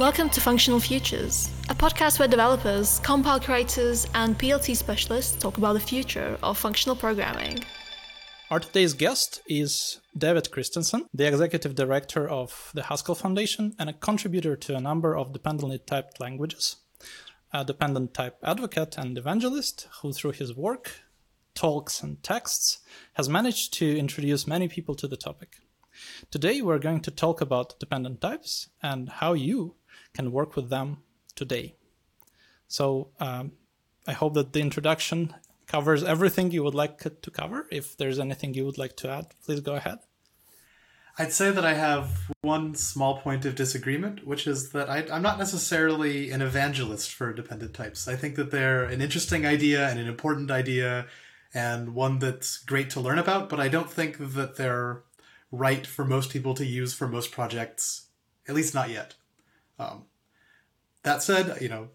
Welcome to Functional Futures, a podcast where developers, compile creators, and PLT specialists talk about the future of functional programming. Our today's guest is David Christiansen, the executive director of the Haskell Foundation and a contributor to a number of dependently typed languages, a dependent type advocate and evangelist who, through his work, talks, and texts, has managed to introduce many people to the topic. Today, we're going to talk about dependent types and how you can work with them today. So, um, I hope that the introduction covers everything you would like to cover. If there's anything you would like to add, please go ahead. I'd say that I have one small point of disagreement, which is that I, am not necessarily an evangelist for dependent types. I think that they're an interesting idea and an important idea and one that's great to learn about, but I don't think that they're right for most people to use for most projects, at least not yet. Um, that said, you know,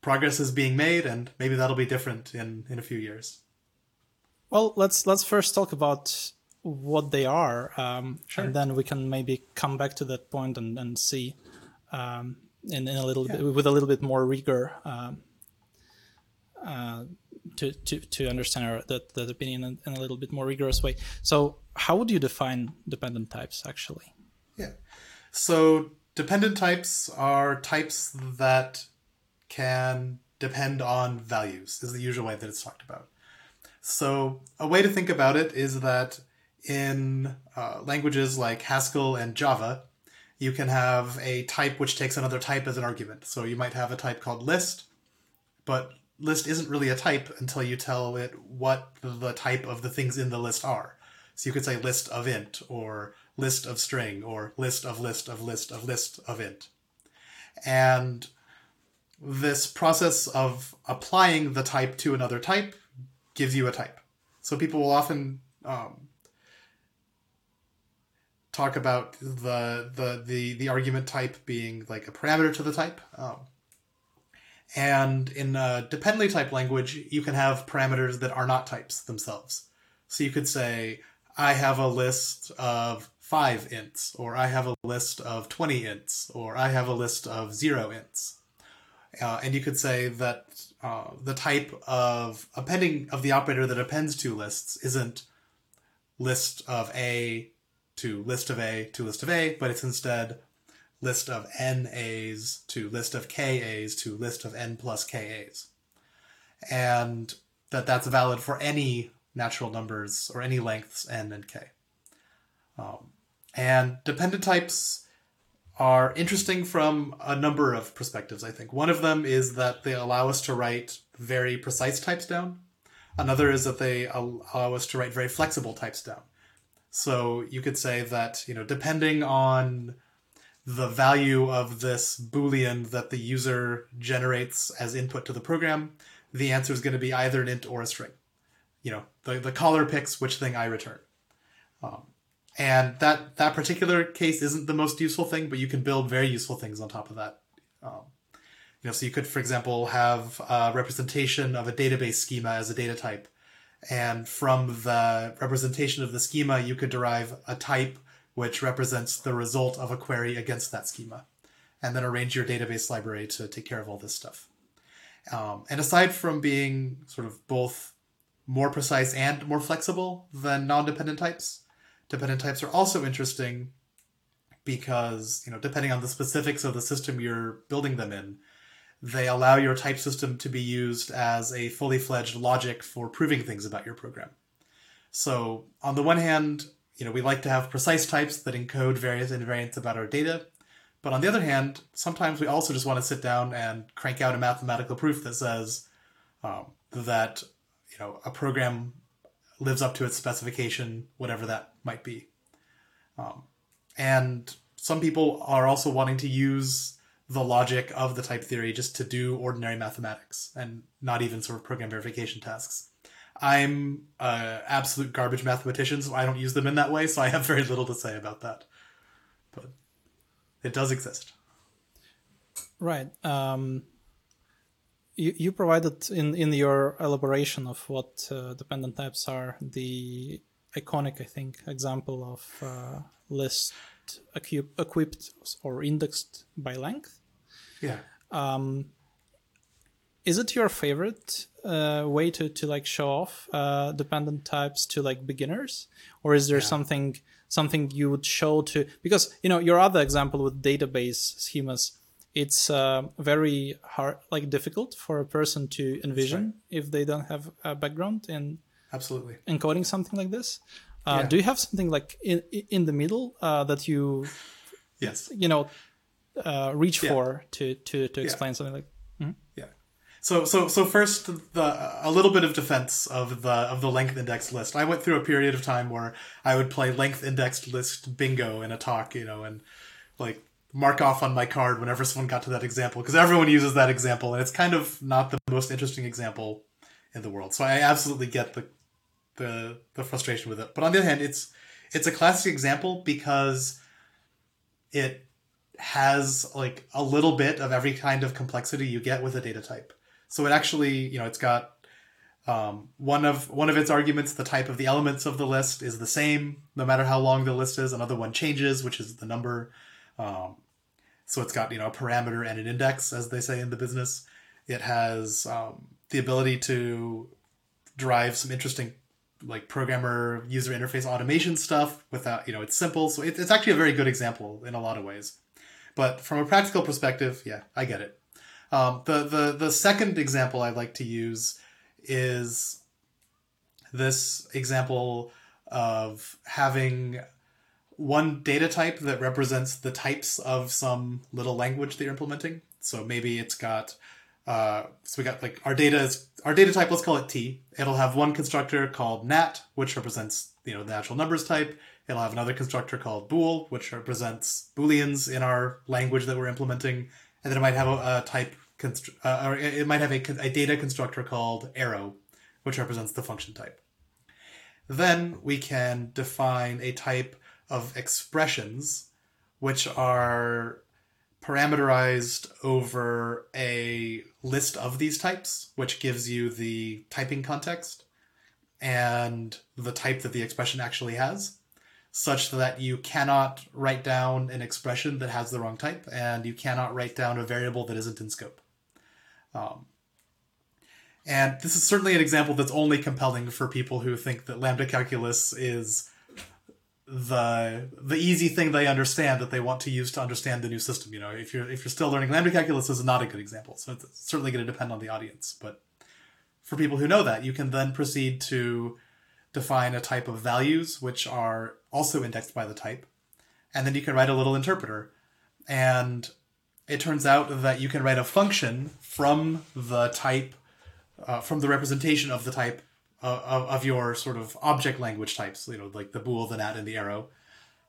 progress is being made, and maybe that'll be different in in a few years. Well, let's let's first talk about what they are, um, Sure. and then we can maybe come back to that point and and see um, in, in a little Yeah. bit with a little bit more rigor um, uh, to to to understand our, that that opinion in, in a little bit more rigorous way. So, how would you define dependent types actually? Yeah. So dependent types are types that can depend on values, is the usual way that it's talked about. So a way to think about it is that in uh, languages like Haskell and Java, you can have a type which takes another type as an argument. So you might have a type called list, but list isn't really a type until you tell it what the type of the things in the list are. So you could say list of int or list of string or list of list of list of list of int. And this process of applying the type to another type gives you a type. So people will often um, talk about the, the the the argument type being like a parameter to the type. Um, and in a dependently typed language, you can have parameters that are not types themselves. So you could say, I have a list of five ints, or I have a list of 20 ints, or I have a list of zero ints. Uh, and you could say that uh, the type of appending of the operator that appends two lists isn't list of A to list of A to list of A, but it's instead list of n A's to list of k A's to list of n plus k A's. And that that's valid for any natural numbers or any lengths n and k. Um, and dependent types are interesting from a number of perspectives, I think. One of them is that they allow us to write very precise types down. Another is that they allow us to write very flexible types down. So you could say that, you know, depending on the value of this boolean that the user generates as input to the program, the answer is going to be either an int or a string. You know, the, the caller picks which thing I return. Um, and that, that particular case isn't the most useful thing, but you can build very useful things on top of that. Um, you know, so you could, for example, have a representation of a database schema as a data type. And from the representation of the schema, you could derive a type which represents the result of a query against that schema, and then arrange your database library to take care of all this stuff. Um, and aside from being sort of both more precise and more flexible than non-dependent types, dependent types are also interesting because, you know, depending on the specifics of the system you're building them in, they allow your type system to be used as a fully fledged logic for proving things about your program. So, on the one hand, you know, we like to have precise types that encode various invariants about our data. But on the other hand, sometimes we also just want to sit down and crank out a mathematical proof that says um, that you know a program lives up to its specification, whatever that might be. Um, and some people are also wanting to use the logic of the type theory just to do ordinary mathematics and not even sort of program verification tasks. I'm uh, absolute garbage mathematician, so I don't use them in that way, so I have very little to say about that. But it does exist. Right. Um, you, you provided in, in your elaboration of what uh, dependent types are the iconic, I think, example of uh, list equip, equipped or indexed by length. Yeah. is it your favorite uh, way to, to like show off uh, dependent types to like beginners or is there Yeah. something something you would show to because you know your other example with database schemas it's uh, very hard like difficult for a person to envision if they don't have a background in Absolutely. encoding something like this uh, Yeah. do you have something like in in the middle uh, that you Yes. you know uh, reach Yeah. for to to to explain something like Yeah. So so so first the a little bit of defense of the of the length index list. I went through a period of time where I would play length indexed list bingo in a talk, you know, and like mark off on my card whenever someone got to that example because everyone uses that example and it's kind of not the most interesting example in the world. So I absolutely get the the the frustration with it. But on the other hand, it's it's a classic example because it has like a little bit of every kind of complexity you get with a data type. So it actually, you know, it's got um, one of one of its arguments, the type of the elements of the list is the same no matter how long the list is. Another one changes, which is the number. Um, so it's got you know a parameter and an index, as they say in the business. It has um, the ability to drive some interesting like programmer user interface automation stuff without you know it's simple. So it, it's actually a very good example in a lot of ways. But from a practical perspective, yeah, I get it. Um, the the the second example I like to use is this example of having one data type that represents the types of some little language that you're implementing. So maybe it's got uh, so we got like our data is our data type. Let's call it T. It'll have one constructor called nat, which represents you know the natural numbers type. It'll have another constructor called bool, which represents booleans in our language that we're implementing, and then it might have a, a type constr- uh, or it might have a, a data constructor called arrow, which represents the function type. Then we can define a type of expressions, which are parameterized over a list of these types, which gives you the typing context and the type that the expression actually has, such that you cannot write down an expression that has the wrong type, and you cannot write down a variable that isn't in scope. Um, and this is certainly an example that's only compelling for people who think that lambda calculus is the the easy thing they understand that they want to use to understand the new system. You know, if you're if you're still learning lambda calculus, is not a good example. So it's certainly going to depend on the audience. But for people who know that, you can then proceed to define a type of values which are also indexed by the type, and then you can write a little interpreter. And it turns out that you can write a function from the type, uh, from the representation of the type of, of your sort of object language types, you know, like the bool, the nat, and the arrow.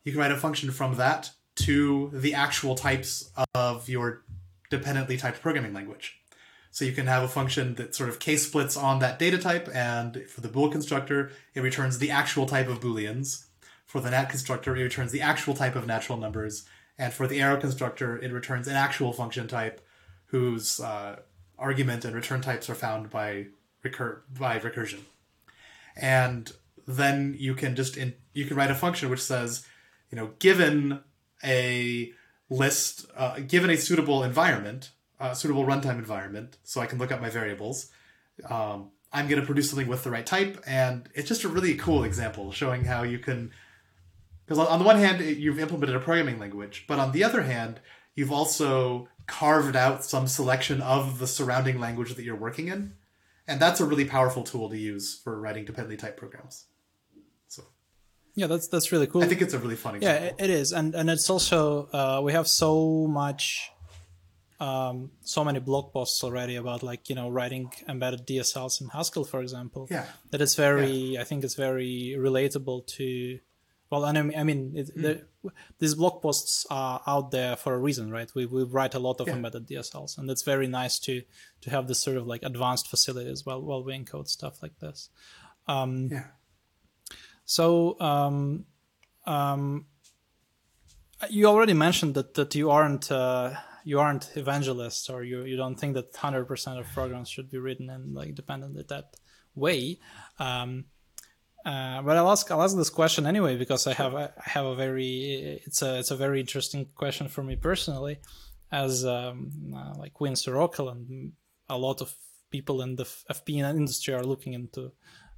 You can write a function from that to the actual types of your dependently typed programming language. So you can have a function that sort of case splits on that data type, and for the bool constructor, it returns the actual type of booleans. For the nat constructor, it returns the actual type of natural numbers, and for the arrow constructor, it returns an actual function type whose uh, argument and return types are found by recur by recursion. And then you can just in, you can write a function which says, you know, given a list, uh, given a suitable environment, uh, suitable runtime environment, so I can look up my variables. Um, I'm going to produce something with the right type, and it's just a really cool example showing how you can. Because on the one hand, you've implemented a programming language, but on the other hand, you've also carved out some selection of the surrounding language that you're working in, and that's a really powerful tool to use for writing dependently typed programs. So yeah that's that's really cool I think it's a really fun yeah example. it- it is and and it's also uh, we have so much um, so many blog posts already about like you know writing embedded dsls in haskell for example Yeah. that it's very i think it's very relatable to well and i mean, I mean it, Hmm. the, these blog posts are out there for a reason right we, we write a lot of Yeah. embedded dsls and it's very nice to to have this sort of like advanced facilities while while we encode stuff like this yeah. so um, um, you already mentioned that, that you aren't uh, you aren't evangelist or you, you don't think that hundred percent of programs should be written in like dependently that way. Um, uh, but I'll ask I'll ask this question anyway because I have I have a very it's a it's a very interesting question for me personally. as um, uh, like Win Oracle and a lot of people in the FP industry are looking into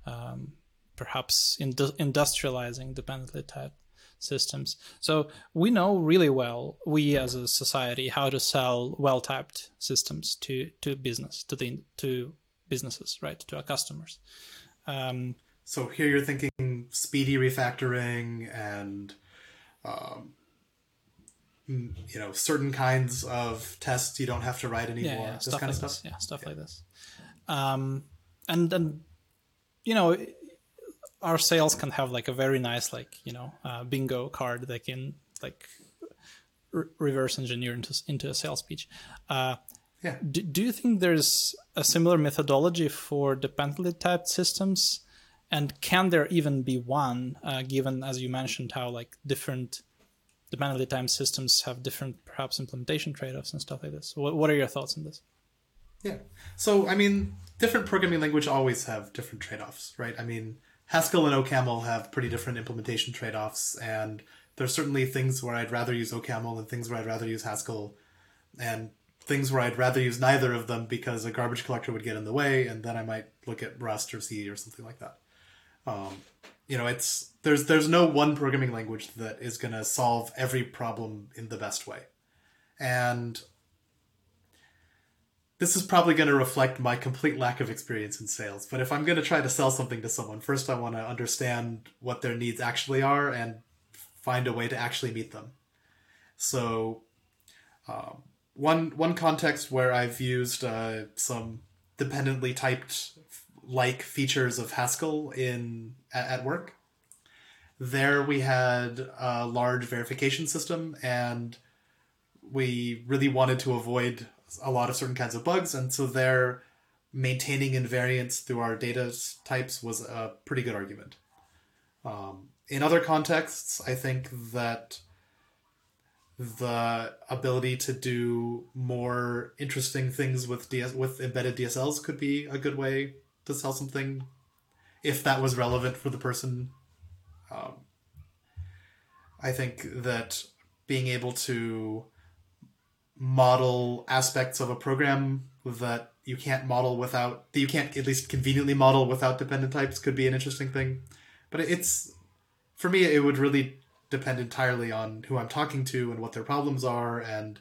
um, perhaps indu- industrializing dependently typed systems. So we know really well, we as a society, how to sell well-typed systems to to business, to the to businesses, right, to our customers. Um, so here you're thinking speedy refactoring and, um, you know, certain kinds of tests you don't have to write anymore. Yeah, yeah this stuff kind like of stuff. This. Yeah, stuff yeah. like this. Um, and and you know, our sales can have like a very nice like you know uh, bingo card that can like re- reverse engineer into into a sales pitch. Uh, yeah. Do, do you think there's a similar methodology for the dependently typed systems? And can there even be one, uh, given as you mentioned how like different dependently typed systems have different perhaps implementation trade-offs and stuff like this? What, what are your thoughts on this? Yeah. So I mean, different programming language always have different trade-offs, right? I mean, Haskell and OCaml have pretty different implementation trade-offs, and there's certainly things where I'd rather use OCaml and things where I'd rather use Haskell, and things where I'd rather use neither of them because a garbage collector would get in the way, and then I might look at Rust or C or something like that. Um, you know, it's there's there's no one programming language that is going to solve every problem in the best way, and this is probably going to reflect my complete lack of experience in sales. But if I'm going to try to sell something to someone, first I want to understand what their needs actually are and find a way to actually meet them. So, um, one one context where I've used uh, some dependently typed like features of Haskell in at, at work. There we had a large verification system, and we really wanted to avoid a lot of certain kinds of bugs, and so there maintaining invariants through our data types was a pretty good argument. Um, in other contexts, I think that the ability to do more interesting things with DS with embedded DSLs could be a good way to sell something if that was relevant for the person. Um, I think that being able to model aspects of a program that you can't model without that you can't at least conveniently model without dependent types could be an interesting thing but it's for me it would really depend entirely on who i'm talking to and what their problems are and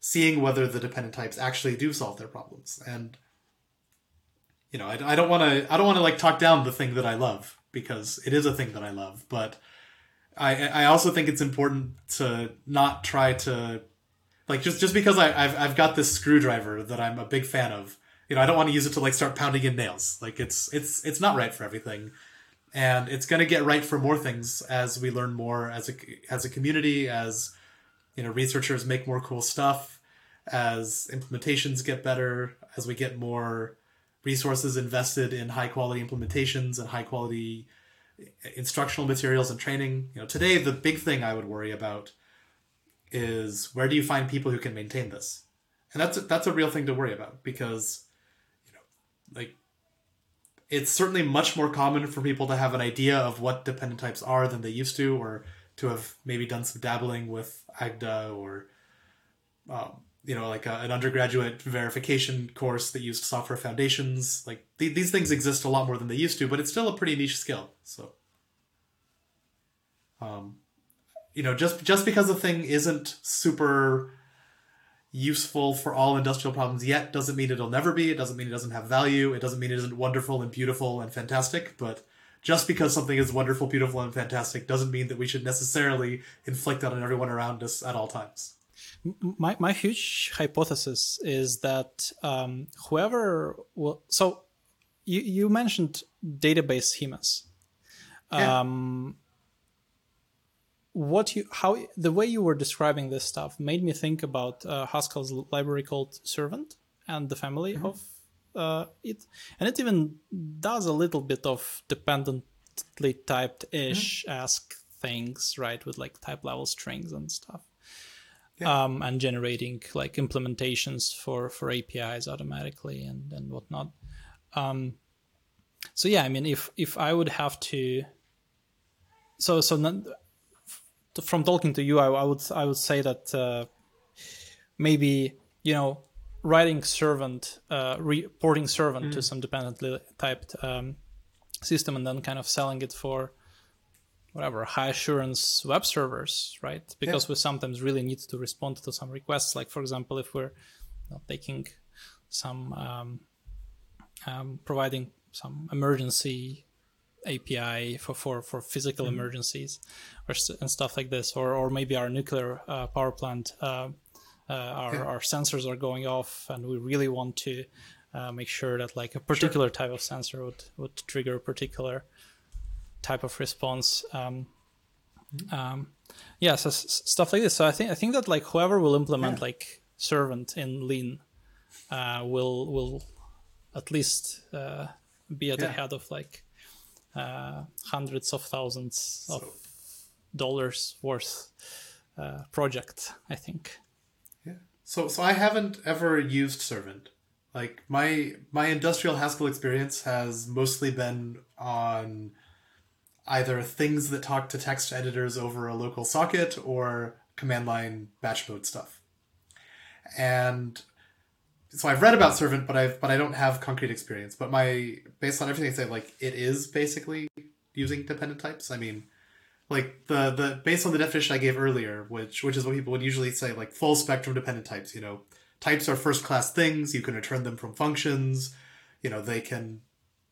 seeing whether the dependent types actually do solve their problems and you know i, I don't want to i don't want to like talk down the thing that i love because it is a thing that i love but i i also think it's important to not try to like just just because I, I've I've got this screwdriver that I'm a big fan of, you know, I don't want to use it to like start pounding in nails. Like it's it's it's not right for everything, and it's going to get right for more things as we learn more as a as a community, as you know, researchers make more cool stuff, as implementations get better, as we get more resources invested in high quality implementations and high quality instructional materials and training. You know, today the big thing I would worry about is where do you find people who can maintain this? And that's a, that's a real thing to worry about because you know like it's certainly much more common for people to have an idea of what dependent types are than they used to or to have maybe done some dabbling with Agda or um, you know like a, an undergraduate verification course that used software foundations. Like th- these things exist a lot more than they used to but it's still a pretty niche skill so. Um, you know just just because a thing isn't super useful for all industrial problems yet doesn't mean it'll never be. It doesn't mean it doesn't have value. It doesn't mean it isn't wonderful and beautiful and fantastic but just because something is wonderful beautiful and fantastic doesn't mean that we should necessarily inflict that on everyone around us at all times my, my huge hypothesis is that um, whoever will so you, you mentioned database schemas Yeah. um, what you how the way you were describing this stuff made me think about uh, Haskell's library called Servant and the family of uh, it, and it even does a little bit of dependently typed ish ask things, right, with like type level strings and stuff. Um, and generating like implementations for for APIs automatically and and whatnot. Um, so yeah, I mean, if if I would have to, so so not, from talking to you, I, I would I would say that uh, maybe you know writing servant, uh, reporting servant to some dependently typed um, system, and then kind of selling it for whatever high assurance web servers, right? Because we sometimes really need to respond to some requests. Like for example, if we're know, taking some um, um, providing some emergency API for for, for physical emergencies or and stuff like this, or or maybe our nuclear uh, power plant, uh, uh, our our sensors are going off, and we really want to uh, make sure that like a particular type of sensor would would trigger a particular type of response. Um, um, yeah, so s- stuff like this. So I think I think that like whoever will implement Yeah. like servant in Lean uh, will will at least uh, be at the head of like uh, hundreds of thousands of dollars worth uh, project. I think. Yeah. So so I haven't ever used Servant. Like my my industrial Haskell experience has mostly been on either things that talk to text editors over a local socket or command line batch mode stuff. And so I've read about Servant, but I've but I don't have concrete experience. But my based on everything I say, like it is basically using dependent types. I mean, like the the based on the definition I gave earlier, which which is what people would usually say, like full spectrum dependent types. You know, types are first class things. You can return them from functions. You know, they can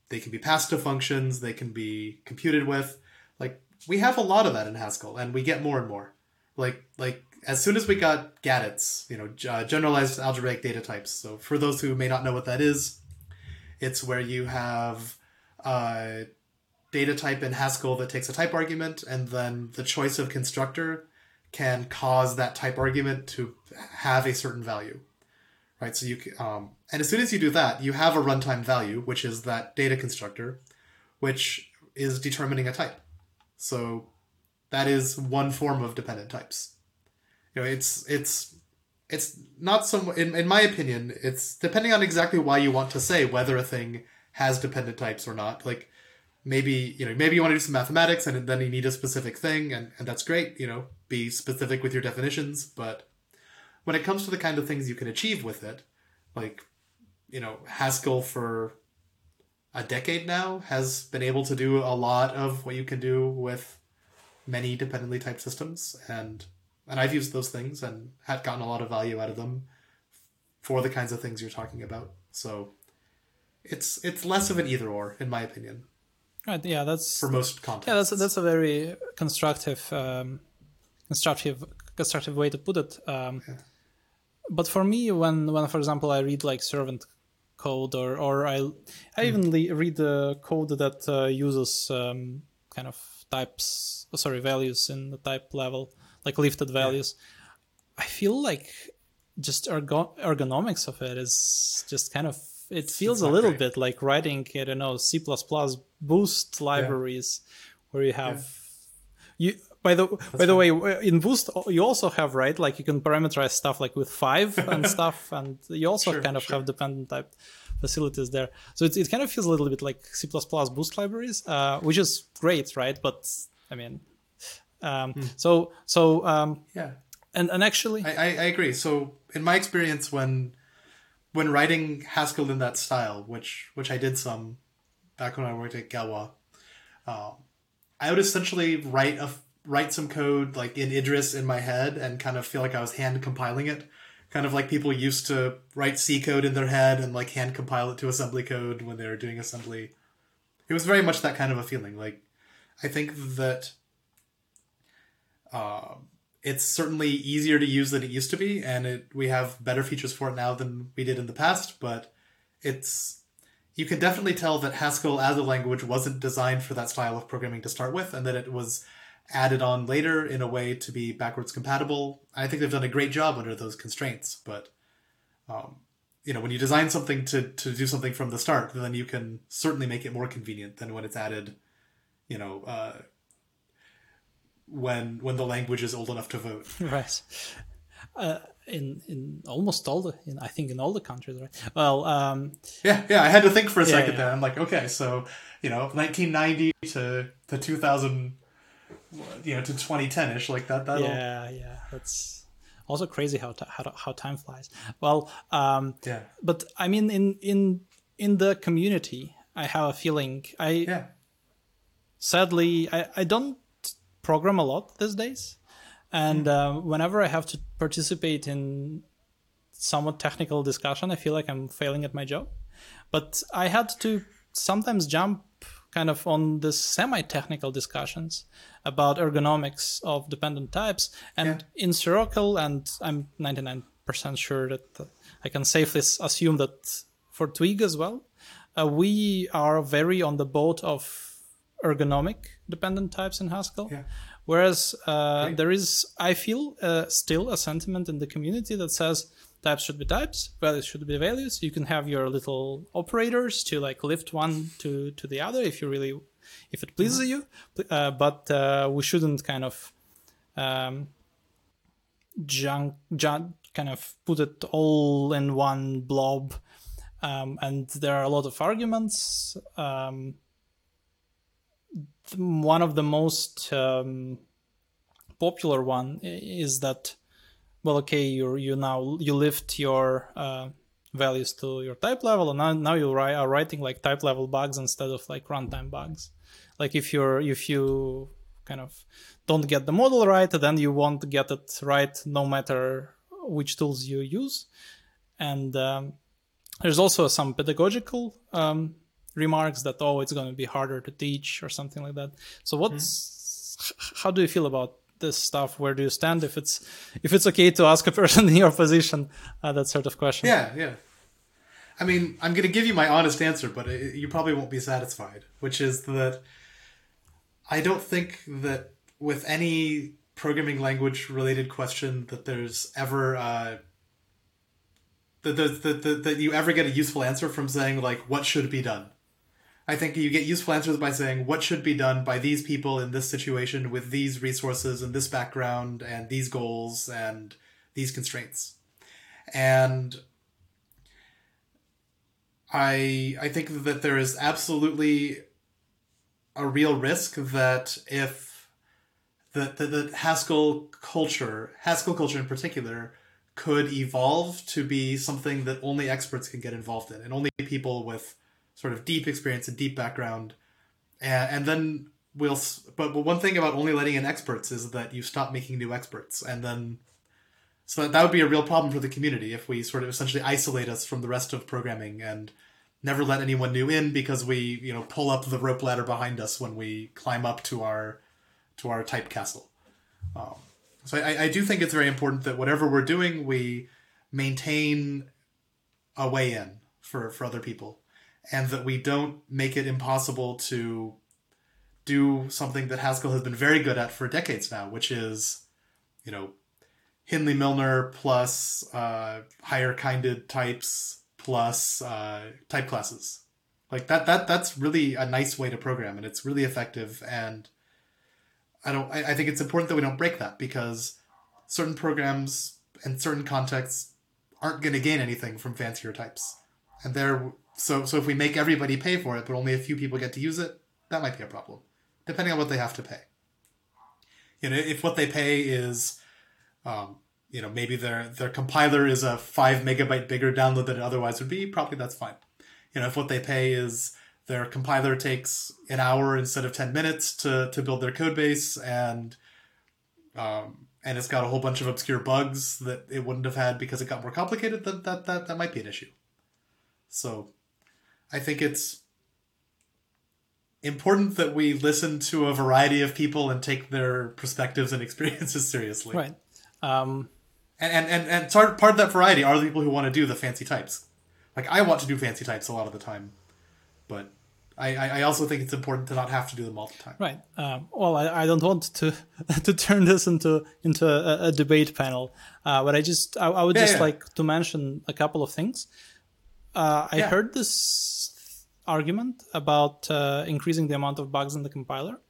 they can be passed to functions. They can be computed with. Like we have a lot of that in Haskell, and we get more and more. Like like as soon as we got GADTs, you know, uh, generalized algebraic data types. So for those who may not know what that is, it's where you have uh, data type in Haskell that takes a type argument, and then the choice of constructor can cause that type argument to have a certain value, right? So you um, and as soon as you do that, you have a runtime value, which is that data constructor, which is determining a type. So that is one form of dependent types. You know, it's it's it's not some in, in my opinion it's depending on exactly why you want to say whether a thing has dependent types or not like maybe you know maybe you want to do some mathematics and then you need a specific thing and, and that's great you know be specific with your definitions but when it comes to the kind of things you can achieve with it like you know haskell for a decade now has been able to do a lot of what you can do with many dependently typed systems and and I've used those things and had gotten a lot of value out of them for the kinds of things you're talking about. So it's it's less of an either or, in my opinion, Right. Yeah. That's for most contexts. Yeah, that's that's a very constructive, um, constructive, constructive way to put it. Um, But for me, when when for example I read like servant code or or I I even le- read the code that uh, uses um, kind of types, oh, sorry, values in the type level, like lifted values. I feel like just ergo- ergonomics of it is just kind of it feels a little bit like writing I don't know C Boost libraries where you have you by the by the way in Boost you also have right like you can parameterize stuff like with five and stuff and you also Sure, kind of sure. have dependent type facilities there so it, it kind of feels a little bit like C Boost libraries uh, which is great right but I mean um, Hmm. so so um, yeah, and and actually I, I, I agree. So in my experience, when when writing Haskell in that style, which which I did some back when I worked at Galois, um, I would essentially write a write some code like in Idris in my head and kind of feel like I was hand compiling it, kind of like people used to write C code in their head and like hand compile it to assembly code when they were doing assembly. It was very much that kind of a feeling. Like I think that um, it's certainly easier to use than it used to be, and it, we have better features for it now than we did in the past. But it's you can definitely tell that Haskell as a language wasn't designed for that style of programming to start with, and that it was added on later in a way to be backwards compatible. I think they've done a great job under those constraints, but um, you know when you design something to to do something from the start, then you can certainly make it more convenient than when it's added. You know. Uh, when when the language is old enough to vote. right uh, in in almost all the in I think in all the countries right well um Yeah, yeah. I had to think for a Yeah, second yeah. there. I'm like, okay, so you know, 1990 to to 2000, you know, to 2010ish, like that. That'll yeah yeah that's Also crazy how t- how, how time flies. Well, um, Yeah. but I mean, in in in the community, I have a feeling. I Yeah. sadly I, I don't program a lot these days, and uh, whenever I have to participate in somewhat technical discussion, I feel like I'm failing at my job. But I had to sometimes jump kind of on the semi-technical discussions about ergonomics of dependent types and in Serokell, and I'm 99% sure that I can safely assume that for Tweag as well, uh, we are very on the boat of ergonomic dependent types in Haskell. Yeah. Whereas uh, there is, I feel, uh, still a sentiment in the community that says types should be types, values should be values. You can have your little operators to like lift one to to the other if you really, if it pleases you. Uh, but uh, we shouldn't kind of um, junk, junk, kind of put it all in one blob. Um, and there are a lot of arguments. Um, one of the most um, popular one is that well okay you you now you lift your uh, values to your type level and now, now you are writing like type level bugs instead of like runtime bugs. Like if you're if you kind of don't get the model right then you won't get it right no matter which tools you use. And um, there's also some pedagogical um, remarks that oh it's going to be harder to teach or something like that. So what's h- how do you feel about this stuff where do you stand if it's if it's okay to ask a person in your position uh, that sort of question Yeah, yeah. I mean, I'm going to give you my honest answer, but it, you probably won't be satisfied, which is that I don't think that with any programming language related question that there's ever uh, that, that, that, that you ever get a useful answer from saying like what should be done. I think you get useful answers by saying what should be done by these people in this situation with these resources and this background and these goals and these constraints. And I I think that there is absolutely a real risk that if the, the, the Haskell culture, Haskell culture in particular, could evolve to be something that only experts can get involved in, and only people with sort of deep experience and deep background, and, and then we'll. But, but one thing about only letting in experts is that you stop making new experts, and then so that, would be a real problem for the community if we sort of essentially isolate us from the rest of programming and never let anyone new in because we you know pull up the rope ladder behind us when we climb up to our to our type castle. Um, so I, I do think it's very important that whatever we're doing, we maintain a way in for for other people, and that we don't make it impossible to do something that Haskell has been very good at for decades now, which is, you know, Hindley Milner plus uh, higher kinded types plus uh, type classes. Like that that that's really a nice way to program and it's really effective and I don't I, I think it's important that we don't break that because certain programs and certain contexts aren't going to gain anything from fancier types. And they're so so if we make everybody pay for it but only a few people get to use it, that might be a problem. Depending on what they have to pay. You know, if what they pay is um, you know, maybe their their compiler is a five megabyte bigger download than it otherwise would be, probably that's fine. You know, if what they pay is their compiler takes an hour instead of ten minutes to to build their code base and um, and it's got a whole bunch of obscure bugs that it wouldn't have had because it got more complicated, then that that, that might be an issue. So I think it's important that we listen to a variety of people and take their perspectives and experiences seriously. right um, And and and, and part part of that variety are the people who want to do the fancy types. Like I want to do fancy types a lot of the time, but I, I I also think it's important to not have to do them all the time. Right. Um, well, I, I don't want to to turn this into into a, a debate panel, uh, but I just I, I would Yeah, just yeah. like to mention a couple of things. Uh, I Yeah. heard this argument about uh, increasing the amount of bugs in the compiler,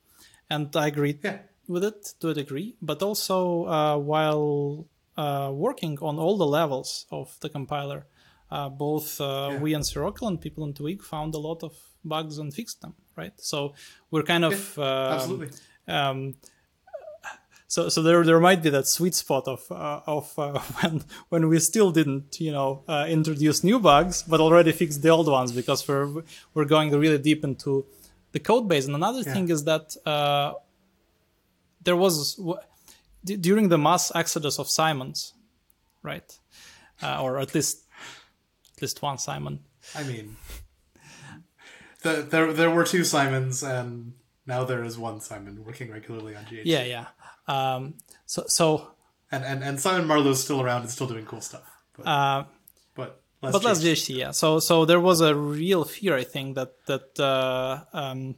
and I agree Yeah. with it to a degree. But also, uh, while uh, working on all the levels of the compiler, uh, both uh, we and Serokell and people in Tweag found a lot of bugs and fixed them. Right. So we're kind of um, Absolutely. um, so so there there might be that sweet spot of uh, of uh, when when we still didn't you know uh, introduce new bugs but already fixed the old ones because we're we're going really deep into the code base. And another Yeah. thing is that uh, there was w- d- during the mass exodus of simons right? Uh, or at least at least one simon. I mean, the, there there were two Simons, and now there is one Simon working regularly on GHC. yeah yeah um, so so and and and Simon Marlow's still around and still doing cool stuff. But, uh, but less but less GHC. Yeah. So so there was a real fear, I think, that that uh, um,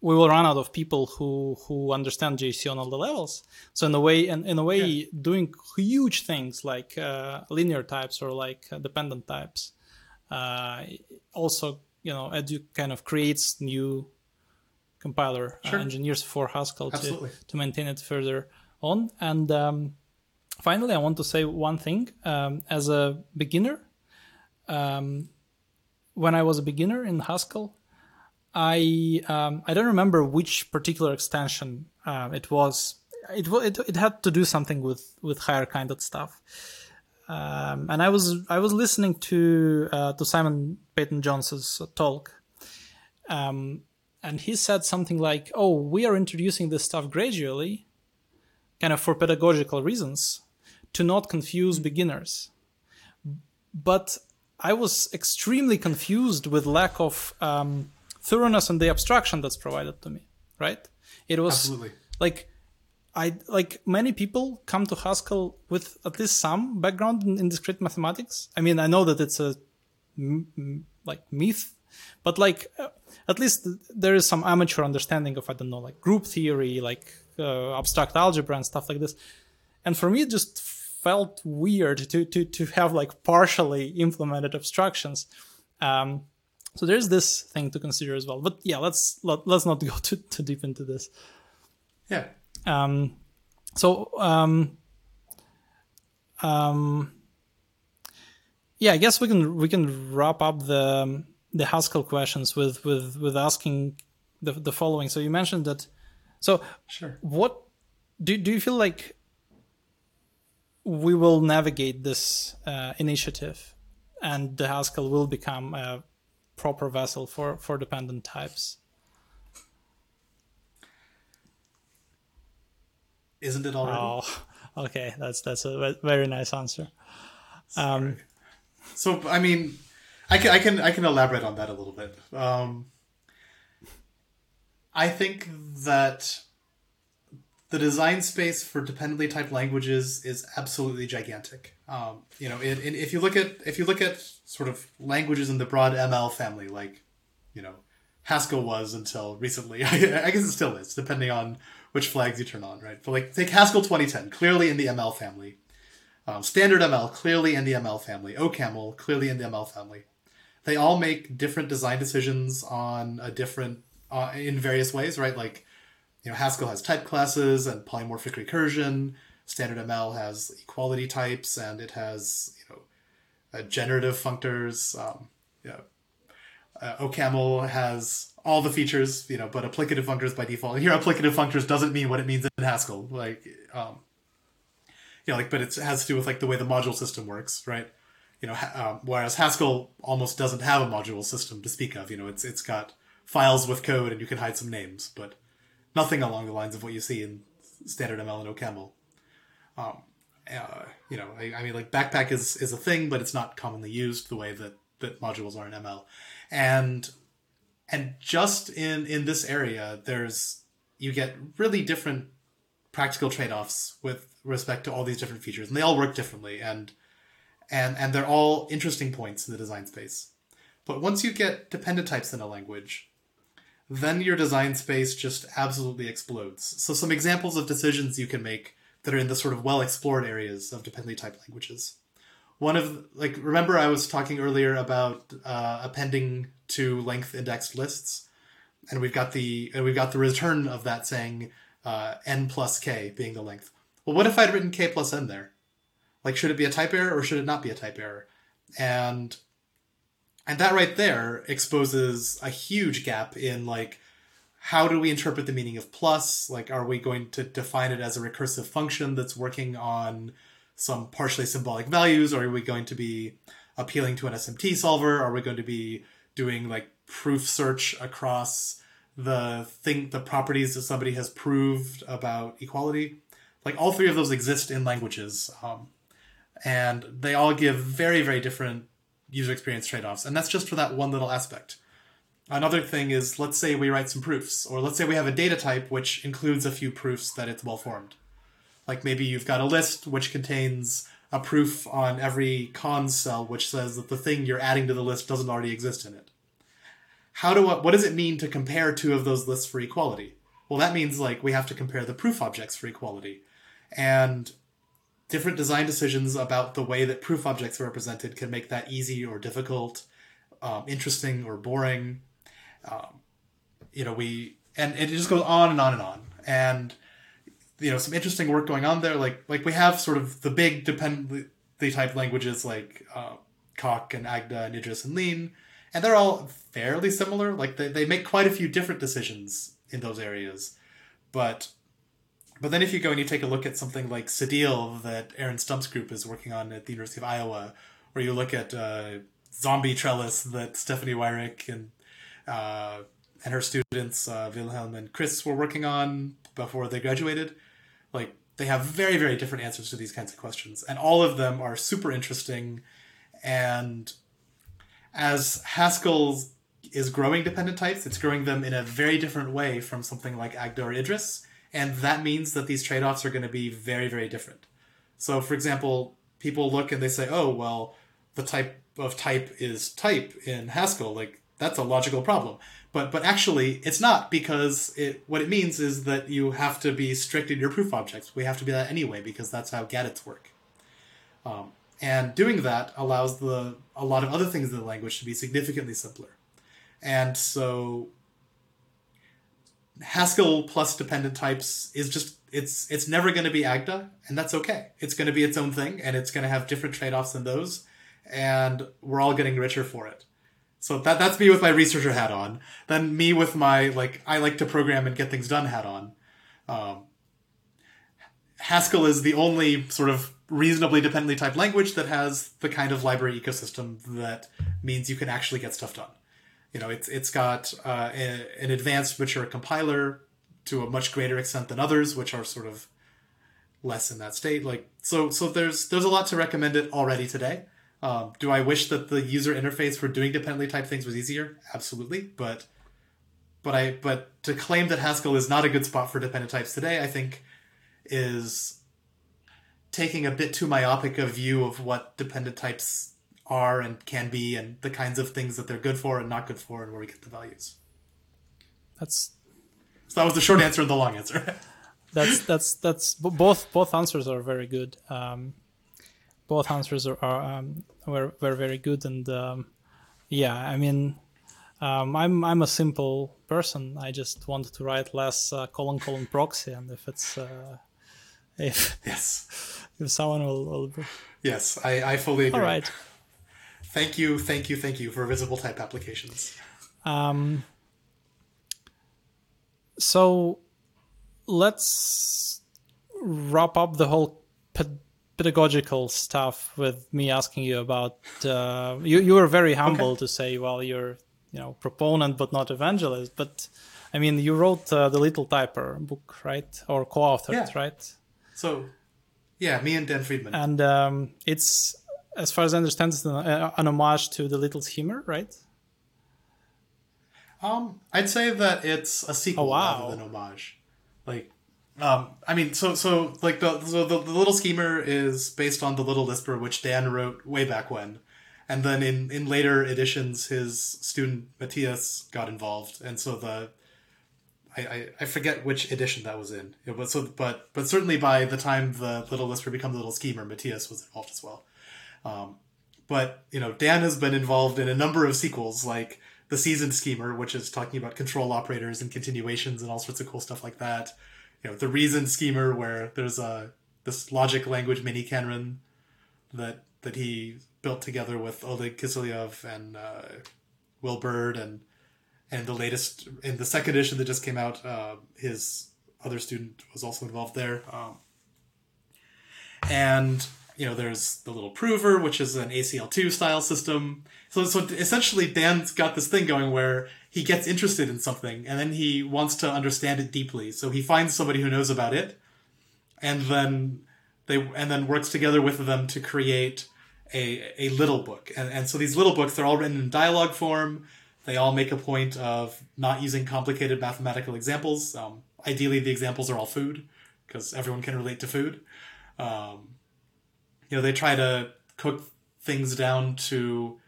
we will run out of people who who understand GHC on all the levels. So in a way, in, in a way, doing huge things like uh, linear types or like uh, dependent types, uh, also you know, edu kind of creates new compiler uh, engineers for Haskell to, Absolutely. to maintain it further on. And um, finally, I want to say one thing. Um, as a beginner, um, when I was a beginner in Haskell, I um, I don't remember which particular extension uh, it was. It, it it had to do something with with higher kind of stuff. Um, and I was I was listening to uh, to Simon Peyton Jones's talk, um, and he said something like, "Oh, we are introducing this stuff gradually, kind of for pedagogical reasons, to not confuse beginners." But I was extremely confused with lack of um, thoroughness and the abstraction that's provided to me. Right? It was Absolutely. like I like many people come to Haskell with at least some background in, in discrete mathematics. I mean, I know that it's a m- m- like myth, but like uh, at least there is some amateur understanding of I don't know like group theory, like uh, abstract algebra and stuff like this. And for me, it just felt weird to to to have like partially implemented abstractions. Um, so there's this thing to consider as well. But yeah, let's let, let's not go too, too deep into this. Yeah. Um, so um, um, yeah, I guess we can we can wrap up the the Haskell questions with with with asking the the following. So you mentioned that. So Sure. what do do you feel like we will navigate this uh, initiative, and the Haskell will become a proper vessel for for dependent types? Isn't it already? Oh, okay. That's that's a very nice answer. Um, So I mean, I can I can I can elaborate on that a little bit. Um, I think that the design space for dependently typed languages is absolutely gigantic. Um, you know, it, it, if you look at if you look at sort of languages in the broad ML family, like you know, Haskell was until recently. I guess it still is, depending on which flags you turn on, right? But like, take Haskell 2010, clearly in the ML family. Um, Standard ML, clearly in the ML family. OCaml, clearly in the ML family. They all make different design decisions on a different, uh, in various ways, right? Like, you know, Haskell has type classes and polymorphic recursion. Standard ML has equality types and it has, you know, uh, generative functors. Um, know, uh, OCaml has all the features, you know, but applicative functors by default. Here, applicative functors doesn't mean what it means in Haskell. Like, um, you know, like, but it has to do with like the way the module system works, right? You know, um, whereas Haskell almost doesn't have a module system to speak of. You know, it's it's got files with code and you can hide some names, but nothing along the lines of what you see in standard ML and OCaml. Um, uh, you know, I, I mean, like Backpack is is a thing, but it's not commonly used the way that that modules are in ML, and and just in in this area, there's you get really different practical trade-offs with respect to all these different features, and they all work differently, and and and they're all interesting points in the design space. But once you get dependent types in a language, then your design space just absolutely explodes. So some examples of decisions you can make that are in the sort of well explored areas of dependently typed languages. One of like remember I was talking earlier about uh, appending to length indexed lists, and we've got the and we've got the return of that saying uh, n plus k being the length. Well, what if I'd written k plus n there? Like, should it be a type error or should it not be a type error? And and that right there exposes a huge gap in like how do we interpret the meaning of plus? Like, are we going to define it as a recursive function that's working on some partially symbolic values? Or are we going to be appealing to an SMT solver? Are we going to be doing like proof search across the thing, the properties that somebody has proved about equality? Like, all three of those exist in languages. Um, and they all give very, very different user experience trade offs. And that's just for that one little aspect. Another thing is, let's say we write some proofs, or let's say we have a data type which includes a few proofs that it's well formed. Like maybe you've got a list which contains a proof on every cons cell which says that the thing you're adding to the list doesn't already exist in it. How do what does it mean to compare two of those lists for equality? Well, that means like we have to compare the proof objects for equality. And different design decisions about the way that proof objects are represented can make that easy or difficult, um, interesting or boring um, you know, we and it just goes on and on and on. And you know, some interesting work going on there. Like like we have sort of the big dependently type languages like uh, Coq and Agda and Idris and Lean, and they're all fairly similar. Like they, they make quite a few different decisions in those areas, but but then if you go and you take a look at something like Cedille that Aaron Stump's group is working on at the University of Iowa, or you look at uh, Zombie Trellys that Stephanie Weirich and uh, and her students uh, Vilhelm and Chris were working on before they graduated. Like they have very very different answers to these kinds of questions, and all of them are super interesting. And as Haskell is growing dependent types, it's growing them in a very different way from something like Agda or Idris, and that means that these trade offs are going to be very very different. So, for example, people look and they say, "Oh, well, the type of type is type in Haskell." Like that's a logical problem. But but actually, it's not because it what it means is that you have to be strict in your proof objects. We have to be that anyway because that's how GADTs work. Um, and doing that allows the a lot of other things in the language to be significantly simpler. And so Haskell plus dependent types is just it's it's never going to be Agda, and that's okay. It's going to be its own thing, and it's going to have different trade offs than those, and we're all getting richer for it. So that that's me with my researcher hat on. Then me with my like I like to program and get things done hat on. Um, Haskell is the only sort of reasonably dependently typed language that has the kind of library ecosystem that means you can actually get stuff done. You know, it's it's got uh, a, an advanced mature compiler to a much greater extent than others, which are sort of less in that state. Like so, so there's there's a lot to recommend it already today. Um, do I wish that the user interface for doing dependently typed things was easier? Absolutely, but but I but to claim that Haskell is not a good spot for dependent types today, I think is taking a bit too myopic a view of what dependent types are and can be and the kinds of things that they're good for and not good for and where we get the values. That's so that was the short answer and the long answer. that's that's that's both both answers are very good. Um, both answers are, are um, were were very good, and um, yeah, I mean, um, I'm I'm a simple person. I just wanted to write less uh, colon colon proxy, and if it's uh, if yes, if someone will, will yes, I I fully agree. All right. Thank you, thank you, thank you for visible type applications. Um. So, let's wrap up the whole pedagogical stuff with me asking you about uh, you you were very humble okay. to say well you're you know proponent but not evangelist but i mean you wrote uh, the little typer book right or co-authored yeah. right so yeah me and dan friedman and um, it's as far as i understand it's an, uh, an homage to the little schemer right um i'd say that it's a sequel oh, wow. rather than homage like um, I mean, so so like the so the, the little schemer is based on the Little Lisper, which Dan wrote way back when, and then in in later editions, his student Matthias got involved, and so the I, I, I forget which edition that was in. It was so, but but certainly by the time the Little Lisper becomes the Little Schemer, Matthias was involved as well. Um, but you know, Dan has been involved in a number of sequels, like the Seasoned Schemer, which is talking about control operators and continuations and all sorts of cool stuff like that you know the Reasoned Schemer where there's a this logic language miniKanren that that he built together with Oleg Kiselyev and uh, Will Byrd and and the latest in the second edition that just came out, uh, his other student was also involved there. Um, and you know, there's the little prover, which is an ACL2 style system. So, so essentially, Dan's got this thing going where he gets interested in something and then he wants to understand it deeply. So he finds somebody who knows about it, and then they and then works together with them to create a a little book. And, and so these little books, they're all written in dialogue form. They all make a point of not using complicated mathematical examples. Um, ideally, the examples are all food because everyone can relate to food. Um, you know, they try to cook things down to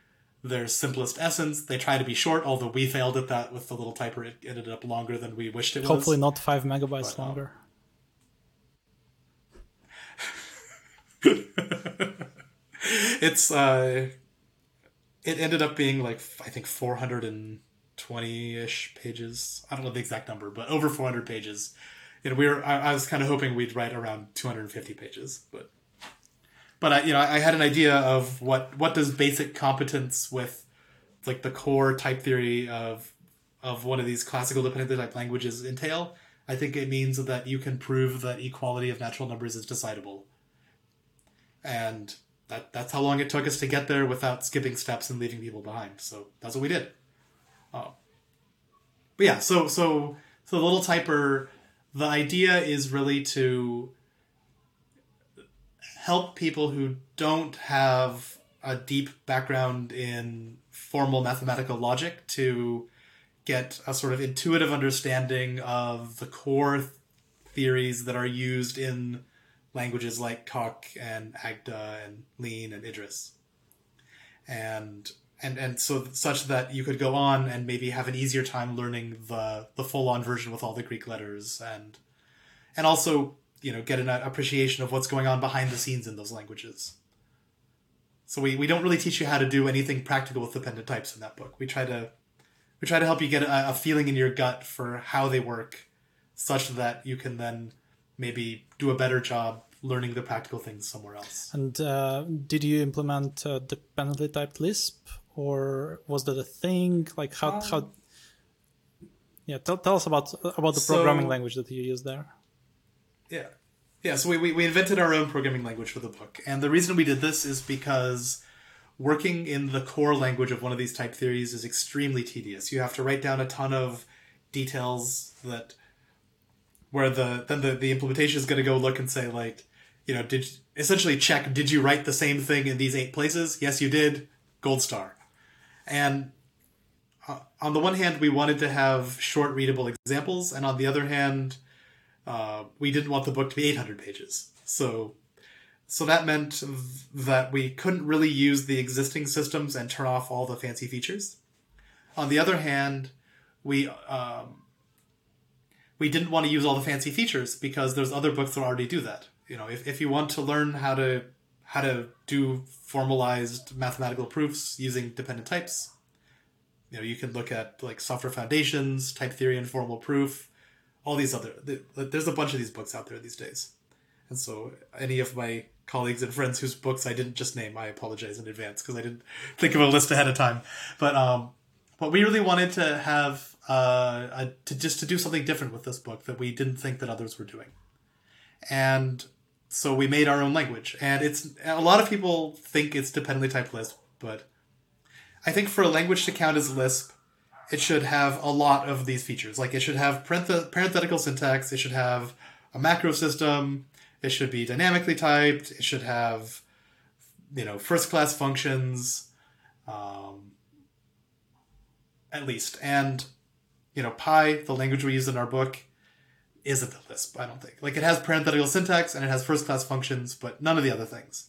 their simplest essence. They try to be short, although we failed at that with the little typer. It ended up longer than we wished it Hopefully was. Hopefully, not five megabytes But, um, longer. it's uh it ended up being like I think 420-ish pages. I don't know the exact number, but over 400 pages. You know, we were I, I was kind of hoping we'd write around 250 pages, but but I you know I had an idea of what what does basic competence with like the core type theory of of one of these classical dependent type languages entail. I think it means that you can prove that equality of natural numbers is decidable. And that that's how long it took us to get there without skipping steps and leaving people behind. So that's what we did. Oh. But yeah, so so so the little typer, the idea is really to help people who don't have a deep background in formal mathematical logic to get a sort of intuitive understanding of the core th- theories that are used in languages like Coq and Agda and Lean and Idris. And and and so such that you could go on and maybe have an easier time learning the the full on version with all the Greek letters and and also you know get an appreciation of what's going on behind the scenes in those languages. So we, we don't really teach you how to do anything practical with dependent types in that book. We try to we try to help you get a, a feeling in your gut for how they work, such that you can then maybe do a better job learning the practical things somewhere else. And uh, did you implement uh, dependently typed Lisp, or was that a thing? Like how Um, how? Yeah, tell, tell us about about the So- programming language that you use there. Yeah. Yeah, so we, we, we invented our own programming language for the book. And the reason we did this is because working in the core language of one of these type theories is extremely tedious. You have to write down a ton of details that where the then the, the implementation is going to go look and say like, you know, did essentially check did you write the same thing in these eight places? Yes, you did. Gold star. And uh, on the one hand, we wanted to have short, readable examples, and on the other hand, uh, we didn't want the book to be 800 pages. So, so that meant that we couldn't really use the existing systems and turn off all the fancy features. On the other hand, we um, we didn't want to use all the fancy features because there's other books that already do that. You know, if, if you want to learn how to how to do formalized mathematical proofs using dependent types, you know, you can look at like software foundations, type theory and formal proof, all these other. th- There's a bunch of these books out there these days, and so any of my colleagues and friends whose books I didn't just name, I apologize in advance because I didn't think of a list ahead of time. But um, but we really wanted to have uh, a, to just to do something different with this book that we didn't think that others were doing, and so we made our own language. And it's a lot of people think it's dependently typed Lisp, but I think for a language to count as Lisp, it should have a lot of these features. Like it should have parenthet- parenthetical syntax. It should have a macro system. It should be dynamically typed. It should have, you know, first class functions, um, at least. And, you know, Pi, the language we use in our book, isn't the Lisp, I don't think. Like it has parenthetical syntax and it has first class functions, but none of the other things.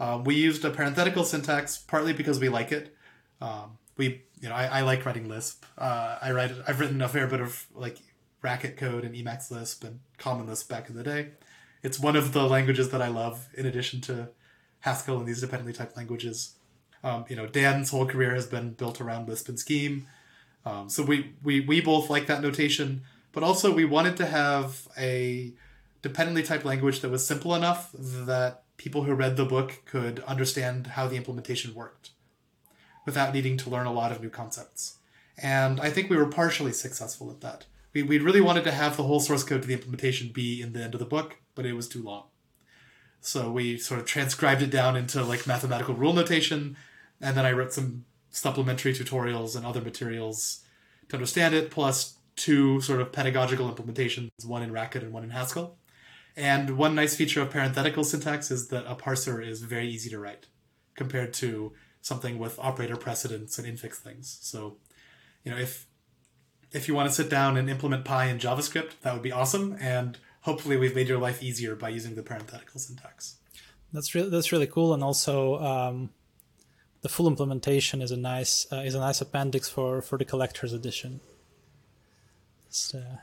Um, we used a parenthetical syntax partly because we like it. Um, we, you know, I, I like writing Lisp. Uh, I write, I've written a fair bit of like Racket code and Emacs Lisp and Common Lisp back in the day. It's one of the languages that I love, in addition to Haskell and these dependently typed languages. Um, you know, Dan's whole career has been built around Lisp and Scheme. Um, so we, we, we both like that notation, but also we wanted to have a dependently typed language that was simple enough that people who read the book could understand how the implementation worked without needing to learn a lot of new concepts. And I think we were partially successful at that. We, we really wanted to have the whole source code to the implementation be in the end of the book, but it was too long. So we sort of transcribed it down into like mathematical rule notation, and then I wrote some supplementary tutorials and other materials to understand it, plus two sort of pedagogical implementations, one in Racket and one in Haskell. And one nice feature of parenthetical syntax is that a parser is very easy to write compared to something with operator precedence and infix things. So, you know, if if you want to sit down and implement Pi in JavaScript, that would be awesome. And hopefully, we've made your life easier by using the parenthetical syntax. That's really that's really cool, and also um, the full implementation is a nice uh, is a nice appendix for for the collector's edition. Uh...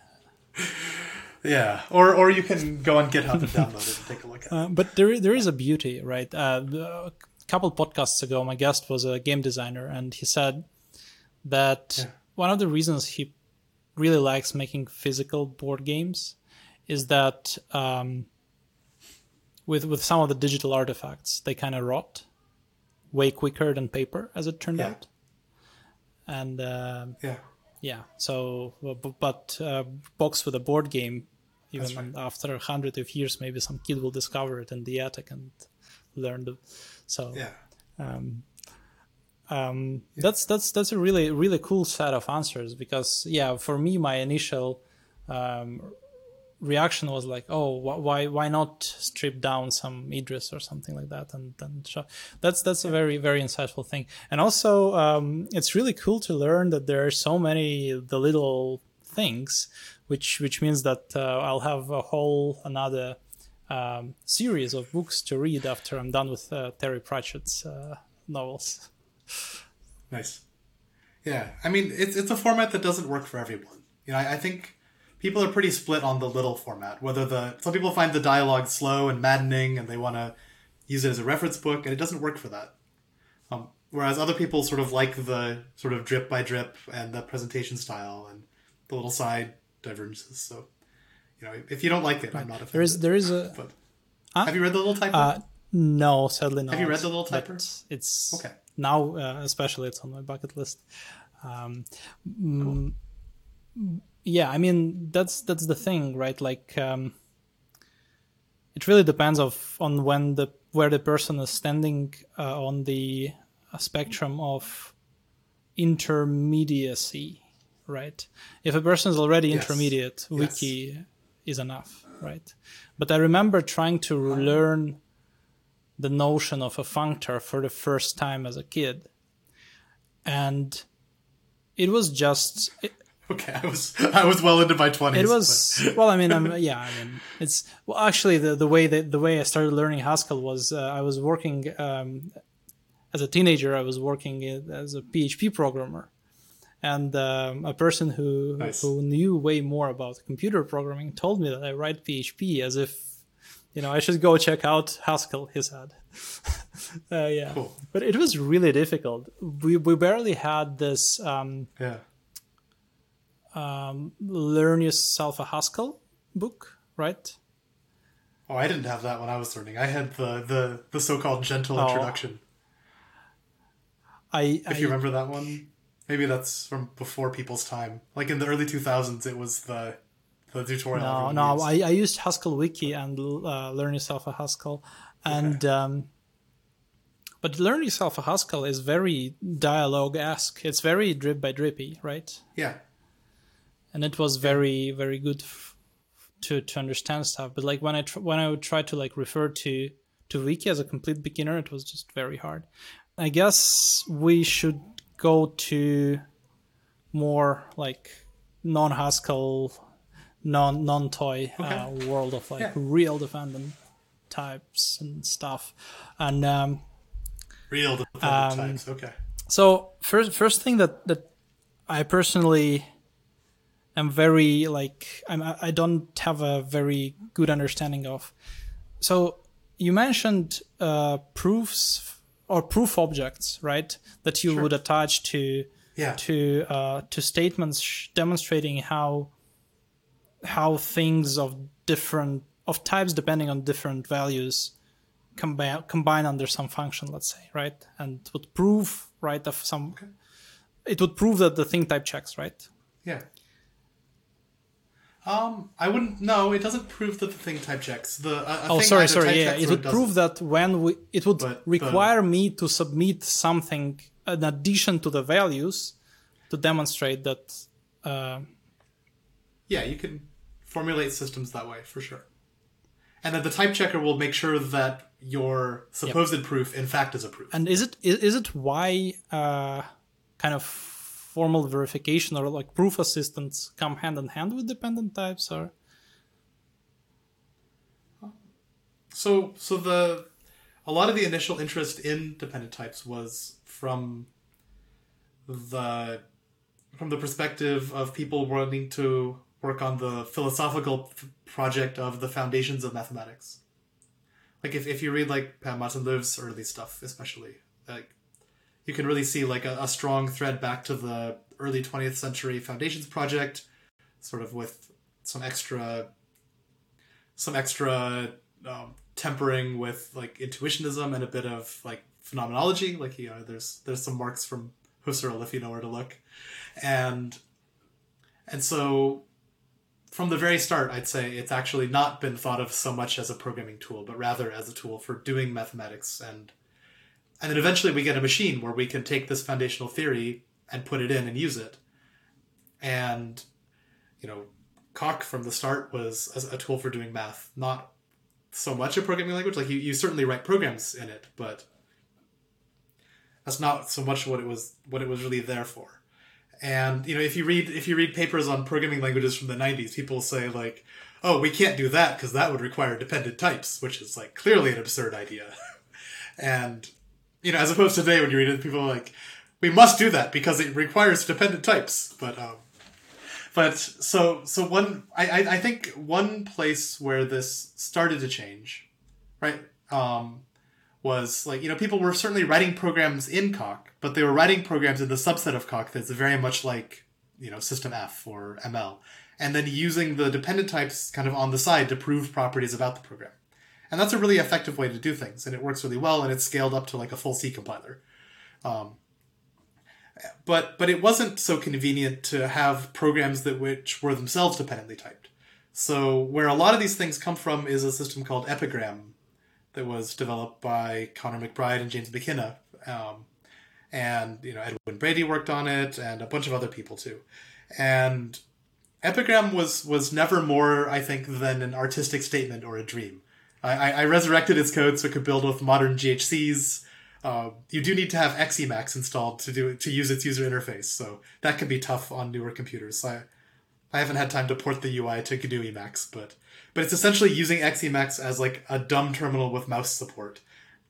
Yeah, or or you can go on GitHub and download it and take a look at it. Uh, but there there is a beauty, right? Uh, couple podcasts ago, my guest was a game designer, and he said that yeah. one of the reasons he really likes making physical board games is that um, with with some of the digital artifacts, they kind of rot way quicker than paper, as it turned yeah. out. And uh, yeah, yeah. So, but uh, box with a board game, even right. after a hundred of years, maybe some kid will discover it in the attic and learn the. So yeah. Um, um, yeah. that's that's that's a really really cool set of answers because yeah, for me, my initial um, reaction was like, oh, why why not strip down some Idris or something like that, and then show. that's that's a very very insightful thing. And also, um, it's really cool to learn that there are so many the little things, which which means that uh, I'll have a whole another um, series of books to read after I'm done with uh, Terry Pratchett's uh, novels. Nice. Yeah, I mean, it's it's a format that doesn't work for everyone. You know, I, I think people are pretty split on the little format. Whether the some people find the dialogue slow and maddening, and they want to use it as a reference book, and it doesn't work for that. Um, whereas other people sort of like the sort of drip by drip and the presentation style and the little side divergences. So, you know, if you don't like it. I'm not offended. There is there is a. Huh? Have you read the little typer? Uh, no, sadly not. Have you read the little typer? It's okay. Now, uh, especially, it's on my bucket list. Um, cool. mm, yeah i mean that's that's the thing right like um, it really depends of on when the where the person is standing uh, on the uh, spectrum of intermediacy right if a person is already yes. intermediate yes. Is enough right but i remember trying to learn the notion of a functor for the first time as a kid and it was just it, Okay, I was I was well into my twenties. It was but. well. I mean, I'm, yeah. I mean, it's well. Actually, the the way that the way I started learning Haskell was uh, I was working um, as a teenager. I was working as a PHP programmer, and um, a person who nice. who knew way more about computer programming told me that I write PHP as if you know I should go check out Haskell. He said. uh, yeah, cool. but it was really difficult. We we barely had this. Um, yeah um, Learn Yourself a Haskell book, right? Oh, I didn't have that when I was learning. I had the the, the so-called gentle Oh. introduction. I, If I you remember that one, maybe that's from before people's time. Like in the early 2000s, it was the the tutorial. no no. I, I used Haskell Wiki and uh, Learn Yourself a Haskell, and um, but Learn Yourself a Haskell is very dialogue esque. It's very drip by drippy, right? yeah, and it was very very good f- to to understand stuff but like when i tr- when i would try to like refer to to wiki as a complete beginner it was just very hard i guess we should go to more like non haskell non non toy uh, world of like Yeah. real dependent types and stuff and um real dependent Um, types. Okay, so first first thing that that I personally am very like I'm I don't have a very good understanding of. So you mentioned uh, proofs or proof objects, right? That you Sure. would attach to yeah, to uh, to statements demonstrating how how things of different of types depending on different values combine combine under some function let's say right and would prove right of some it would prove that the thing type checks, right? Yeah. Um, I wouldn't. No, it doesn't prove that the thing type checks. The a Oh, sorry, sorry. Yeah, it would prove that when we, it would But the- require me to submit something in addition to the values to demonstrate that. Uh, Yeah, you can formulate systems that way for sure. And then the type checker will make sure that your supposed proof, in fact, is a proof. and is it is, is it why uh, kind of formal verification or like proof assistance come hand in hand with dependent types or? So, so the a lot of the initial interest in dependent types was from the from the perspective of people wanting to work on the philosophical f- project of the foundations of mathematics. Like if, if you read like Per Martin-Löf's early stuff, especially like you can really see like a, a strong thread back to the early 20th century foundations project, sort of with some extra some extra um, tempering with like intuitionism and a bit of like phenomenology. Like you know, there's there's some marks from Husserl if you know where to look, and and so from the very start, I'd say it's actually not been thought of so much as a programming tool, but rather as a tool for doing mathematics and and then eventually we get a machine where we can take this foundational theory and put it in and use it. And you know, Coq from the start was a, tool for doing math, not so much a programming language. Like you, you certainly write programs in it, but that's not so much what it was what it was really there for. And you know, if you read if you read papers on programming languages from the '90s, people say like, "Oh, we can't do that because that would require dependent types," which is like clearly an absurd idea. and you know, as opposed to today when you read it, people are like, "We must do that because it requires dependent types." But um, but so so one I, I think one place where this started to change, right? Um, was like you know people were certainly writing programs in Coq, but they were writing programs in the subset of Coq that's very much like you know System F or ML, and then using the dependent types kind of on the side to prove properties about the program, and that's a really effective way to do things, and it works really well, and it's scaled up to like a full C compiler. Um, but but it wasn't so convenient to have programs that which were themselves dependently typed. So where a lot of these things come from is a system called Epigram that was developed by Conor McBride and James McKinna. Um, and, you know, Edwin Brady worked on it and a bunch of other people too. And Epigram was, was never more, I think, than an artistic statement or a dream. I, I, resurrected its code so it could build with modern GHCs. Uh, you do need to have Emacs installed to do to use its user interface, so that can be tough on newer computers. I, I haven't had time to port the UI to GNU Emacs, but but it's essentially using Emacs as like a dumb terminal with mouse support,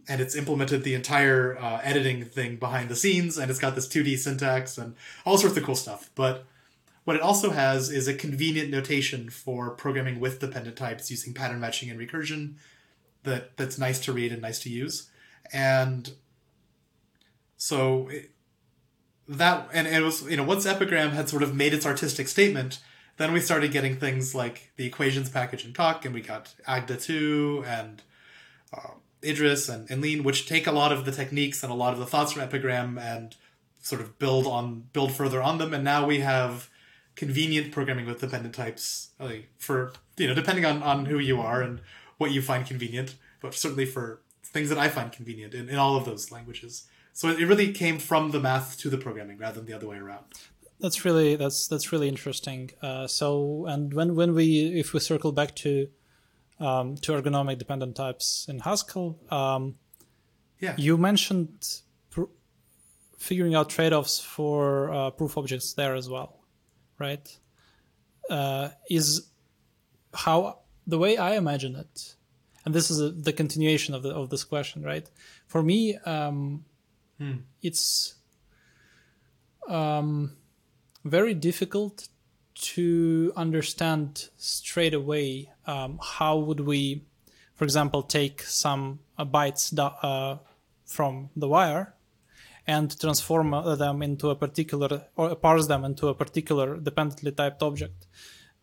and it's implemented the entire uh, editing thing behind the scenes, and it's got this 2D syntax and all sorts of cool stuff. But what it also has is a convenient notation for programming with dependent types using pattern matching and recursion that that's nice to read and nice to use, and so. That and it was you know once epigram had sort of made its artistic statement then we started getting things like the equations package in Coq, and we got Agda 2 and uh, Idris and, and Lean, which take a lot of the techniques and a lot of the thoughts from Epigram and sort of build on build further on them. And now we have convenient programming with dependent types like for you know depending on, on who you are and what you find convenient, but certainly for things that I find convenient in, in all of those languages. So it really came from the math to the programming rather than the other way around that's really that's that's really interesting. Uh, so and when when we if we circle back to um, to ergonomic dependent types in Haskell, um, yeah, you mentioned pr- figuring out trade-offs for uh, proof objects there as well, right? Uh, is how the way I imagine it, and this is a, the continuation of the of this question, right? For me, um, hmm. it's um, very difficult to understand straight away um, how would we for example take some uh, bytes uh, from the wire and transform uh, them into a particular or parse them into a particular dependently typed object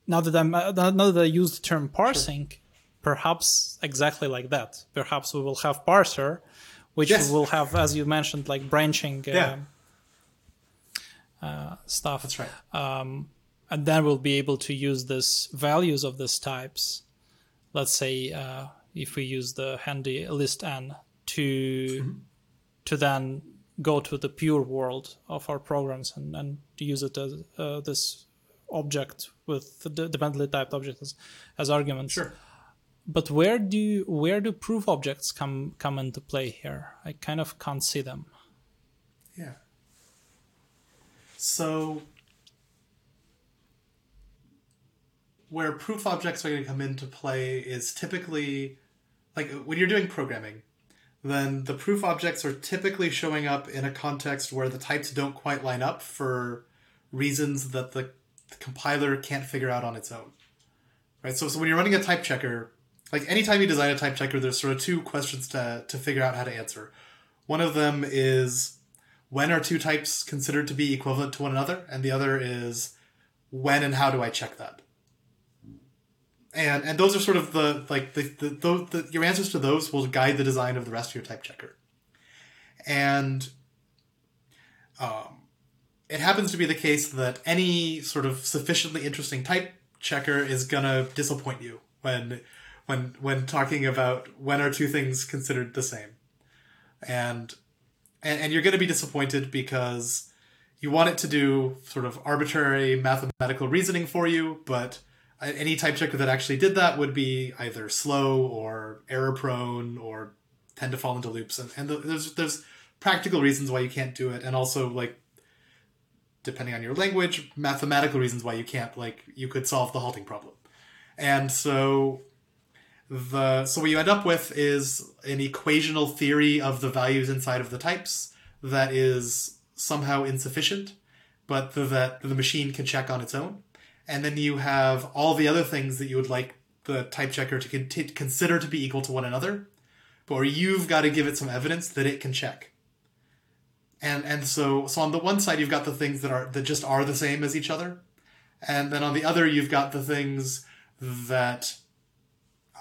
now that i'm uh, now that i use the term parsing sure. perhaps exactly like that perhaps we will have parser which yes. will have as you mentioned like branching yeah. uh, stuff. That's right. Um, and then we'll be able to use this values of these types. Let's say uh, if we use the handy list n to Mm-hmm. to then go to the pure world of our programs and, and use it as uh, this object with the dependently typed object as, as arguments. Sure. But where do where do proof objects come come into play here? I kind of can't see them. Yeah. So, where proof objects are going to come into play is typically, like when you're doing programming, then the proof objects are typically showing up in a context where the types don't quite line up for reasons that the, the compiler can't figure out on its own. Right? So, so when you're running a type checker, like anytime you design a type checker, there's sort of two questions to, to figure out how to answer. One of them is when are two types considered to be equivalent to one another? And the other is when and how do I check that? And and those are sort of the like the, the, the, the your answers to those will guide the design of the rest of your type checker. And um, it happens to be the case that any sort of sufficiently interesting type checker is gonna disappoint you when when when talking about when are two things considered the same. And and, and you're to be disappointed because you want it to do sort of arbitrary mathematical reasoning for you, but any type checker that actually did that would be either slow or error prone or tend to fall into loops. And, and there's there's practical reasons why you can't do it, and also like depending on your language, mathematical reasons why you can't. Like you could solve the halting problem, and so the so what you end up with is an equational theory of the values inside of the types that is somehow insufficient, but that the machine can check on its own. And then you have all the other things that you would like the type checker to con- to consider to be equal to one another, but you've got to give it some evidence that it can check. And and so so on the one side you've got the things that are that just are the same as each other, and then on the other you've got the things that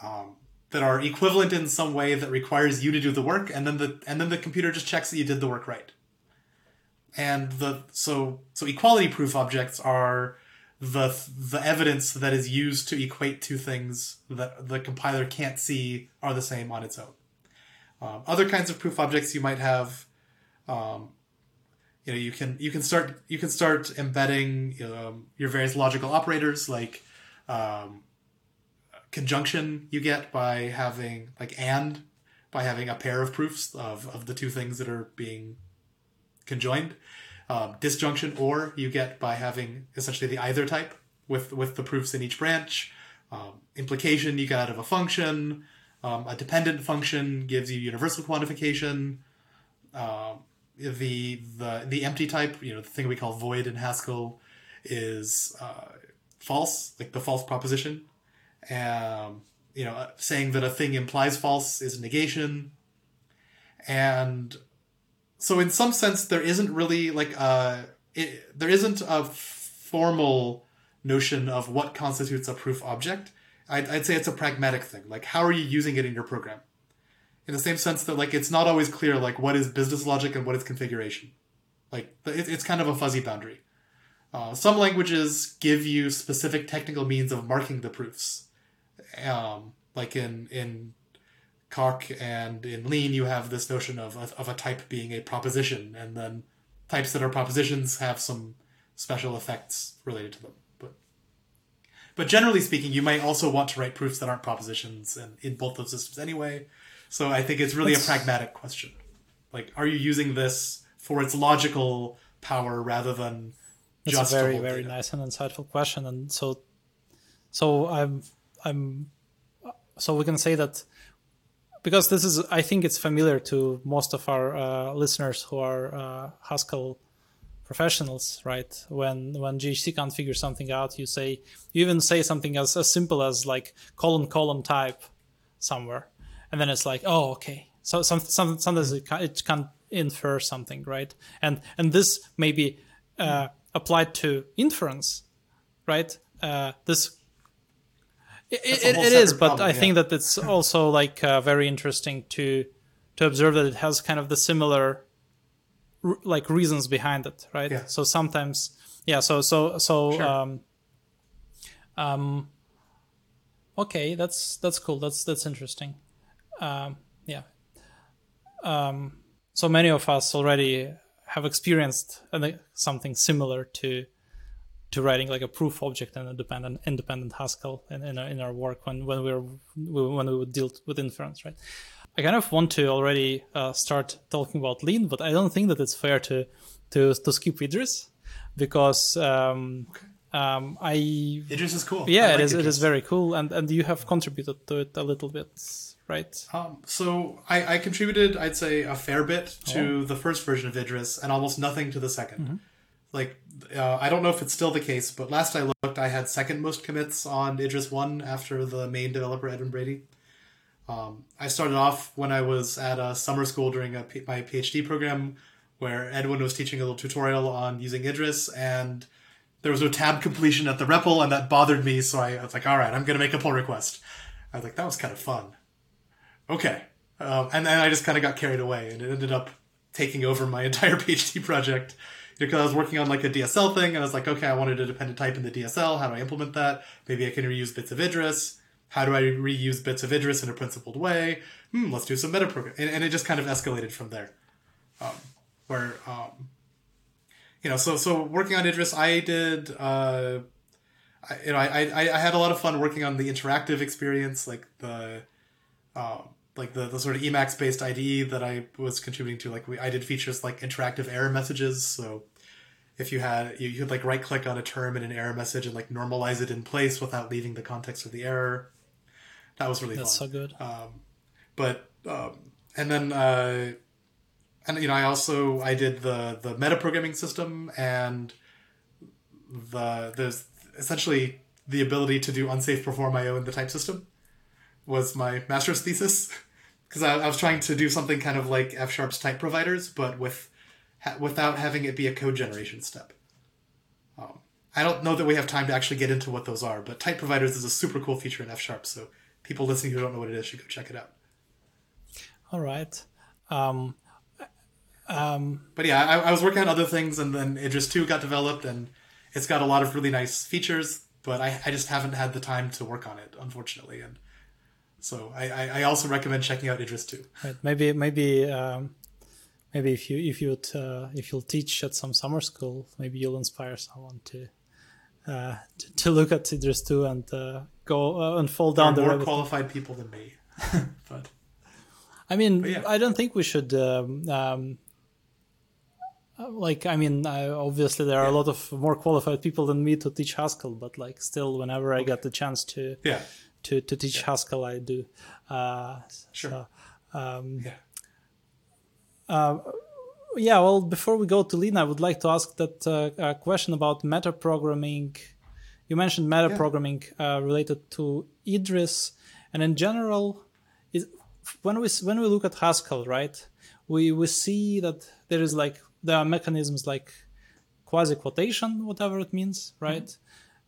um, that are equivalent in some way that requires you to do the work, and then the and then the computer just checks that you did the work right. And the so so equality proof objects are the the evidence that is used to equate two things that the compiler can't see are the same on its own. Um, other kinds of proof objects you might have, um, you know, you can you can start you can start embedding um, your various logical operators like um, conjunction you get by having like and by having a pair of proofs of, of the two things that are being conjoined um, disjunction or you get by having essentially the either type with with the proofs in each branch. Um, implication you get out of a function. Um, a dependent function gives you universal quantification. Um, the the the empty type you know the thing we call void in haskell is uh, false like the false proposition. Um, you know, saying that a thing implies false is negation. And so, in some sense, there isn't really like a it, there isn't a formal notion of what constitutes a proof object. I'd, I'd say it's a pragmatic thing. Like, how are you using it in your program? In the same sense that like it's not always clear like what is business logic and what is configuration. Like it, it's kind of a fuzzy boundary. Uh, some languages give you specific technical means of marking the proofs um, like in in Coq and in Lean, you have this notion of a, of a type being a proposition, and then types that are propositions have some special effects related to them. But but generally speaking, you might also want to write proofs that aren't propositions, and in both those systems anyway. So I think it's really That's- a pragmatic question. Like, are you using this for its logical power rather than That's just a very very data? nice and insightful question, and so so I'm I'm so we can say that because this is I think it's familiar to most of our uh, listeners who are uh, Haskell professionals, right? When when GHC can't figure something out, you say you even say something as as simple as like colon colon type somewhere, and then it's like oh okay. So some, some sometimes it can, it can infer something, right? And and this may be uh, applied to inference, right? Uh, this it, it, is, but problem, I think that it's also like uh, very interesting to to observe that it has kind of the similar r- like reasons behind it, right? Yeah. So sometimes, yeah. So so so Sure. um, um, okay, that's that's cool. That's that's interesting. Um, yeah. Um, so many of us already have experienced something similar to to writing like a proof object in a dependent independent Haskell in, in, our, in our work when when we were when we would deal with inference, right? I kind of want to already uh, start talking about lean, but I don't think that it's fair to to to skip Idris because um, um, I Idris is cool. yeah like is it Idris. is very cool and and you have contributed to it a little bit, right? Um, so I, I contributed, I'd say, a fair bit to Oh. the first version of Idris, and almost nothing to the 2nd Mm-hmm. Like, uh, I don't know if it's still the case, but last I looked, I had second most commits on Idris one after the main developer Edwin Brady. Um, I started off when I was at a summer school during my PhD program, where Edwin was teaching a little tutorial on using Idris, and there was no tab completion at the REPL, and that bothered me. So I was like, "All right, I'm going to make a pull request." I was like, "That was kind of fun." okay. Um, and then I just kind of got carried away, and it ended up taking over my entire PhD project because I was working on like a DSL thing, and I was like, okay, I wanted a dependent type in the DSL. How do I implement that? Maybe I can reuse bits of Idris. How do I reuse bits of Idris in a principled way? Hmm, let's do some metaprogram, and, and it just kind of escalated from there. Um, where um, you know, so so working on Idris, I did. Uh, I, you know, I, I I had a lot of fun working on the interactive experience, like the um, like the, the sort of Emacs based IDE that I was contributing to. Like we, I did features like interactive error messages. So if you had you, you could like right click on a term in an error message and like normalize it in place without leaving the context of the error. That was really That's fun. so good. But um, and then uh, and you know I also I did the the metaprogramming system and the there's essentially the ability to do unsafe perform IO in the type system was my master's thesis because I, I was trying to do something kind of like F sharp's type providers, but with ha- without having it be a code generation step. Um, I don't know that we have time to actually get into what those are, but type providers is a super cool feature in F sharp. So people listening who don't know what it is should go check it out. All right. Um, But yeah, I, I was working on other things, and then Idris two got developed, and it's got a lot of really nice features. But I, I just haven't had the time to work on it, unfortunately, and so I, I, also recommend checking out Idris two. Right. Maybe maybe um, maybe if you if you uh, if you'll teach at some summer school, maybe you'll inspire someone to uh, to, to look at Idris two and uh, go uh, and fall There down are the more rabbit. qualified people than me, but I mean, yeah. I don't think we should. Um, um, like, I mean, I, obviously there are a lot of more qualified people than me to teach Haskell, but like, still, whenever I get the chance to yeah, to, to teach Haskell, I do. Uh, sure, so, um, yeah. yeah, well, before we go to Lean, I would like to ask that uh, a question about metaprogramming. You mentioned metaprogramming uh, related to Idris, and in general, is when we when we look at Haskell, right? We we see that there is like there are mechanisms like quasi quotation, whatever it means, right?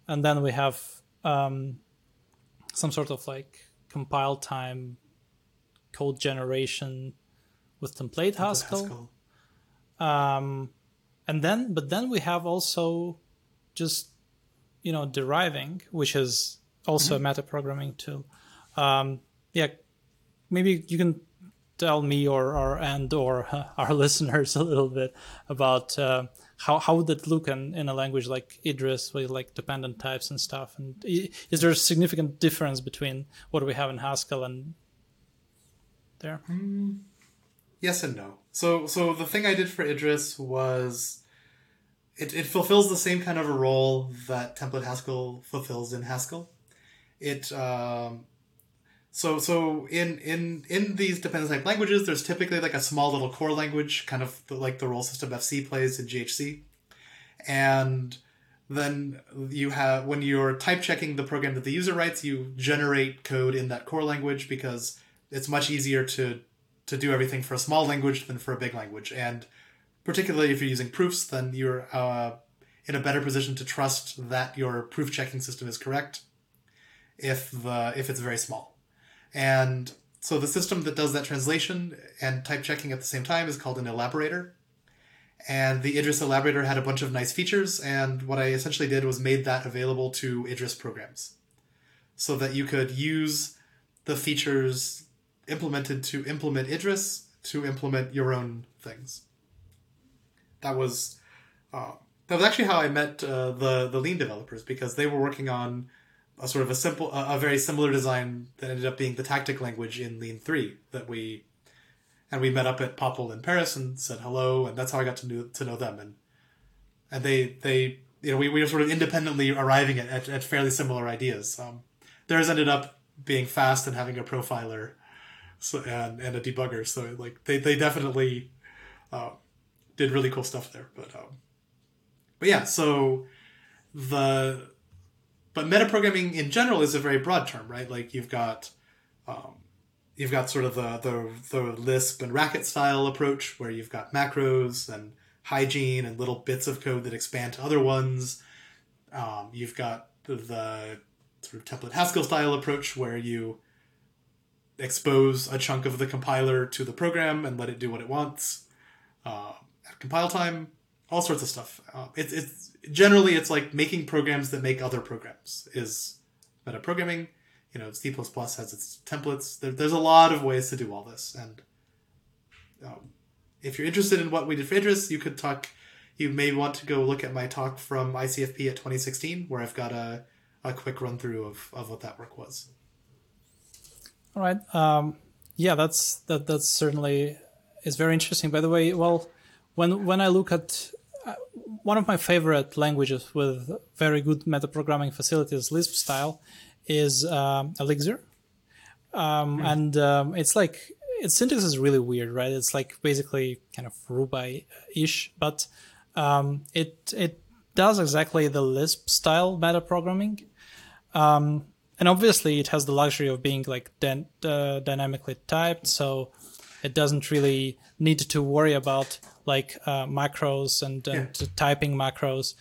And then we have um, some sort of like compile time code generation with template Haskell. Haskell. Um, and then, but then we have also just, you know, deriving, which is also a metaprogramming tool. Um, yeah, maybe you can tell me or, or and or uh, our listeners a little bit about uh, how how would it look in, in a language like Idris with like dependent types and stuff. And is there a significant difference between what we have in Haskell and there? Yes and no. So so the thing I did for Idris was it, it fulfills the same kind of a role that template Haskell fulfills in Haskell. It um, so so in in in these dependent type languages, there's typically like a small little core language, kind of like the role system FC plays in GHC, and then you have when you're type checking the program that the user writes, you generate code in that core language because it's much easier to to do everything for a small language than for a big language. And particularly if you're using proofs, then you're uh, in a better position to trust that your proof checking system is correct if the if it's very small. And so the system that does that translation and type checking at the same time is called an elaborator. and the Idris Elaborator had a bunch of nice features. And what I essentially did was made that available to Idris programs, so that you could use the features implemented to implement Idris to implement your own things. That was uh, that was actually how I met uh, the the Lean developers because they were working on a sort of a simple, a, a very similar design that ended up being the tactic language in Lean three that we and we met up at Popl in Paris and said hello, and that's how I got to know to know them and and they they you know we, we were sort of independently arriving at, at, at fairly similar ideas. Um, theirs ended up being fast and having a profiler so, and, and a debugger. So like they, they definitely uh, did really cool stuff there. But um, but yeah, so the but metaprogramming in general is a very broad term, right? Like you've got um, you've got sort of the, the the Lisp and Racket style approach where you've got macros and hygiene and little bits of code that expand to other ones. Um, you've got the, sort of template Haskell style approach where you expose a chunk of the compiler to the program and let it do what it wants uh, at compile time. All sorts of stuff. Uh, it, it's generally it's like making programs that make other programs is metaprogramming. You know, C++ has its templates. There, there's a lot of ways to do all this, and um, if you're interested in what we did for Idris, you could talk. You may want to go look at my talk from ICFP at 2016, where I've got a, a quick run through of, of what that work was. All right. Um, yeah, that's that. That's certainly is very interesting. By the way, well, when when I look at one of my favorite languages with very good metaprogramming facilities, Lisp style, is um, Elixir, um, mm. and um, it's like its syntax is really weird, right? It's like basically kind of Ruby-ish, but um, it it does exactly the Lisp style metaprogramming. Um, and obviously it has the luxury of being like uh, dynamically typed so it doesn't really need to worry about like uh, macros and, and yeah. typing macros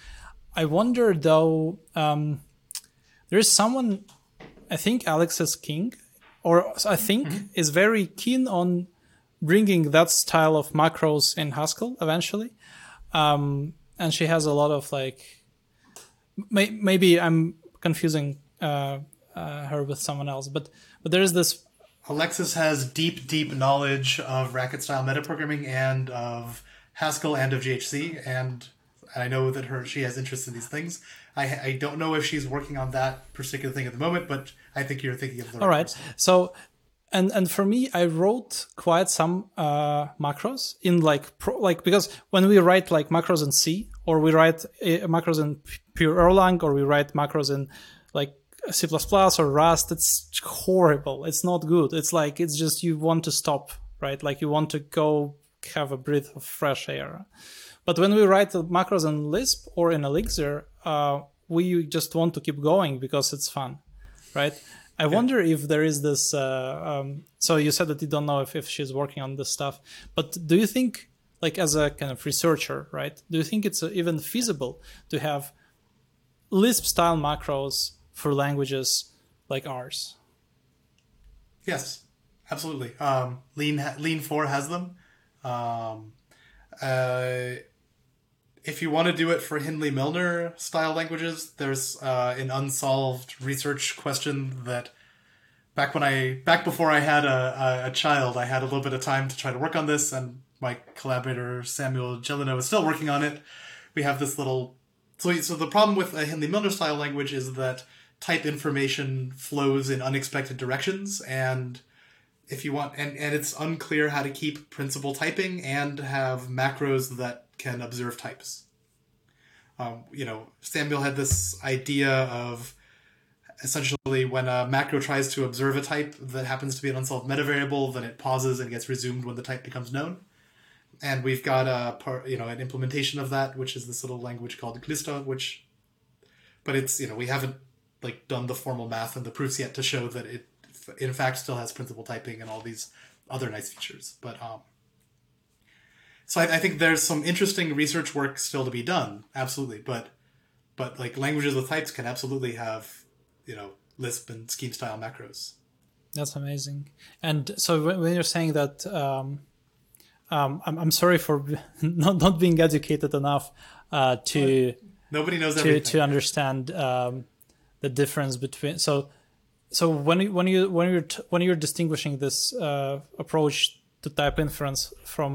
i wonder though um, there is someone i think alexis king or i think mm-hmm. is very keen on bringing that style of macros in haskell eventually um, and she has a lot of like may- maybe i'm confusing uh, uh, her with someone else. But but there is this. Alexis has deep, deep knowledge of racket style metaprogramming and of Haskell and of GHC, and I know that her she has interest in these things. I I don't know if she's working on that particular thing at the moment, but I think you're thinking of the. All right, so and and for me i wrote quite some uh, macros in like pro, like because when we write like macros in c or we write uh, macros in pure erlang or we write macros in like C++ or Rust, it's horrible. It's not good. It's like it's just you want to stop, right? Like you want to go have a breath of fresh air. But when we write macros in Lisp or in Elixir, uh, we just want to keep going because it's fun, right? I yeah. wonder if there is this. Uh, um, so you said that you don't know if, if she's working on this stuff, but do you think, like as a kind of researcher, right? Do you think it's even feasible to have Lisp style macros for languages like ours. Yes, absolutely. Um, Lean Lean Four has them. Um, uh, if you want to do it for Hindley Milner style languages, there's uh, an unsolved research question that back when I back before I had a, a, child, I had a little bit of time to try to work on this, and my collaborator Samuel Gélineau is still working on it. We have this little so so the problem with a Hindley Milner style language is that type information flows in unexpected directions and if you want and, and it's unclear how to keep principal typing and have macros that can observe types. Um, you know samuel had this idea of essentially when a macro tries to observe a type that happens to be an unsolved meta variable then it pauses and gets resumed when the type becomes known. And we've got a part you know an implementation of that which is this little language called Klister, which but it's you know we haven't like done the formal math and the proofs yet to show that it in fact still has principal typing and all these other nice features. But um, so I, I, think there's some interesting research work still to be done, absolutely. But but like languages with types can absolutely have you know Lisp and scheme style macros. That's amazing. And so when you're saying that um, um, I'm, I'm sorry for not, not being educated enough uh, to Nobody knows to, everything. to understand um, the difference between so so when when you when you're t- when you're distinguishing this uh, approach to type inference from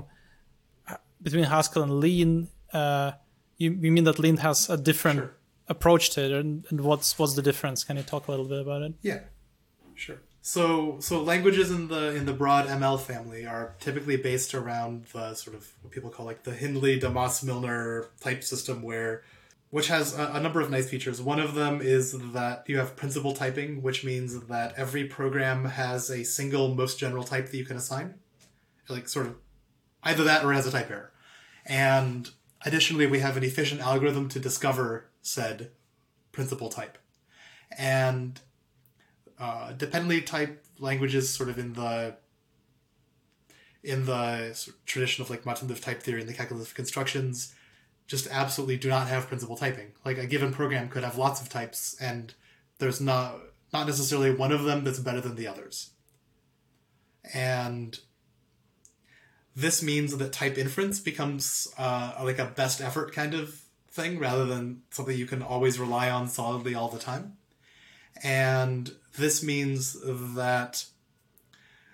uh, between Haskell and Lean, uh, you, you mean that Lean has a different Sure. approach to it, and, and what's what's the difference? Can you talk a little bit about it? Yeah, sure. So, so languages in the in the broad ML family are typically based around the sort of what people call like the Hindley Damas Milner type system, where which has a, a number of nice features. One of them is that you have principal typing, which means that every program has a single most general type that you can assign, like sort of either that or has a type error. And additionally, we have an efficient algorithm to discover said principal type. And uh, dependently type languages sort of in the in the sort of tradition of like manipulative type theory and the calculus of constructions just absolutely do not have principal typing. Like a given program could have lots of types and there's not not necessarily one of them that's better than the others. And this means that type inference becomes uh, like a best effort kind of thing rather than something you can always rely on solidly all the time. And this means that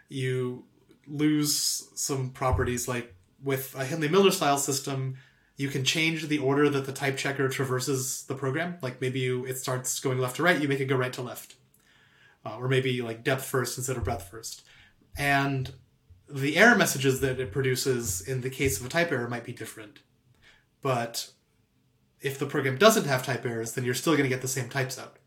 you lose some properties like with a Hindley Milner style system you can change the order that the type checker traverses the program. Like maybe you it starts going left to right you make it go right to left. Uh, or maybe like depth first instead of breadth first. And the error messages that it produces in the case of a type error might be different. But if the program doesn't have type errors then you're still going to get the same types out.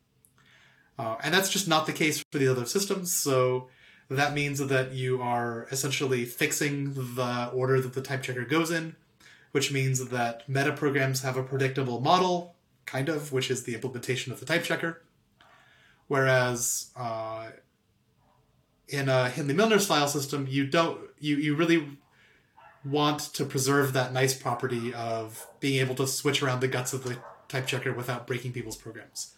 Uh, and that's just not the case for the other systems. So that means that you are essentially fixing the order that the type checker goes in, which means that meta programs have a predictable model, kind of, which is the implementation of the type checker. Whereas uh, in a Hindley Milner style system, you don't you, you really want to preserve that nice property of being able to switch around the guts of the type checker without breaking people's programs.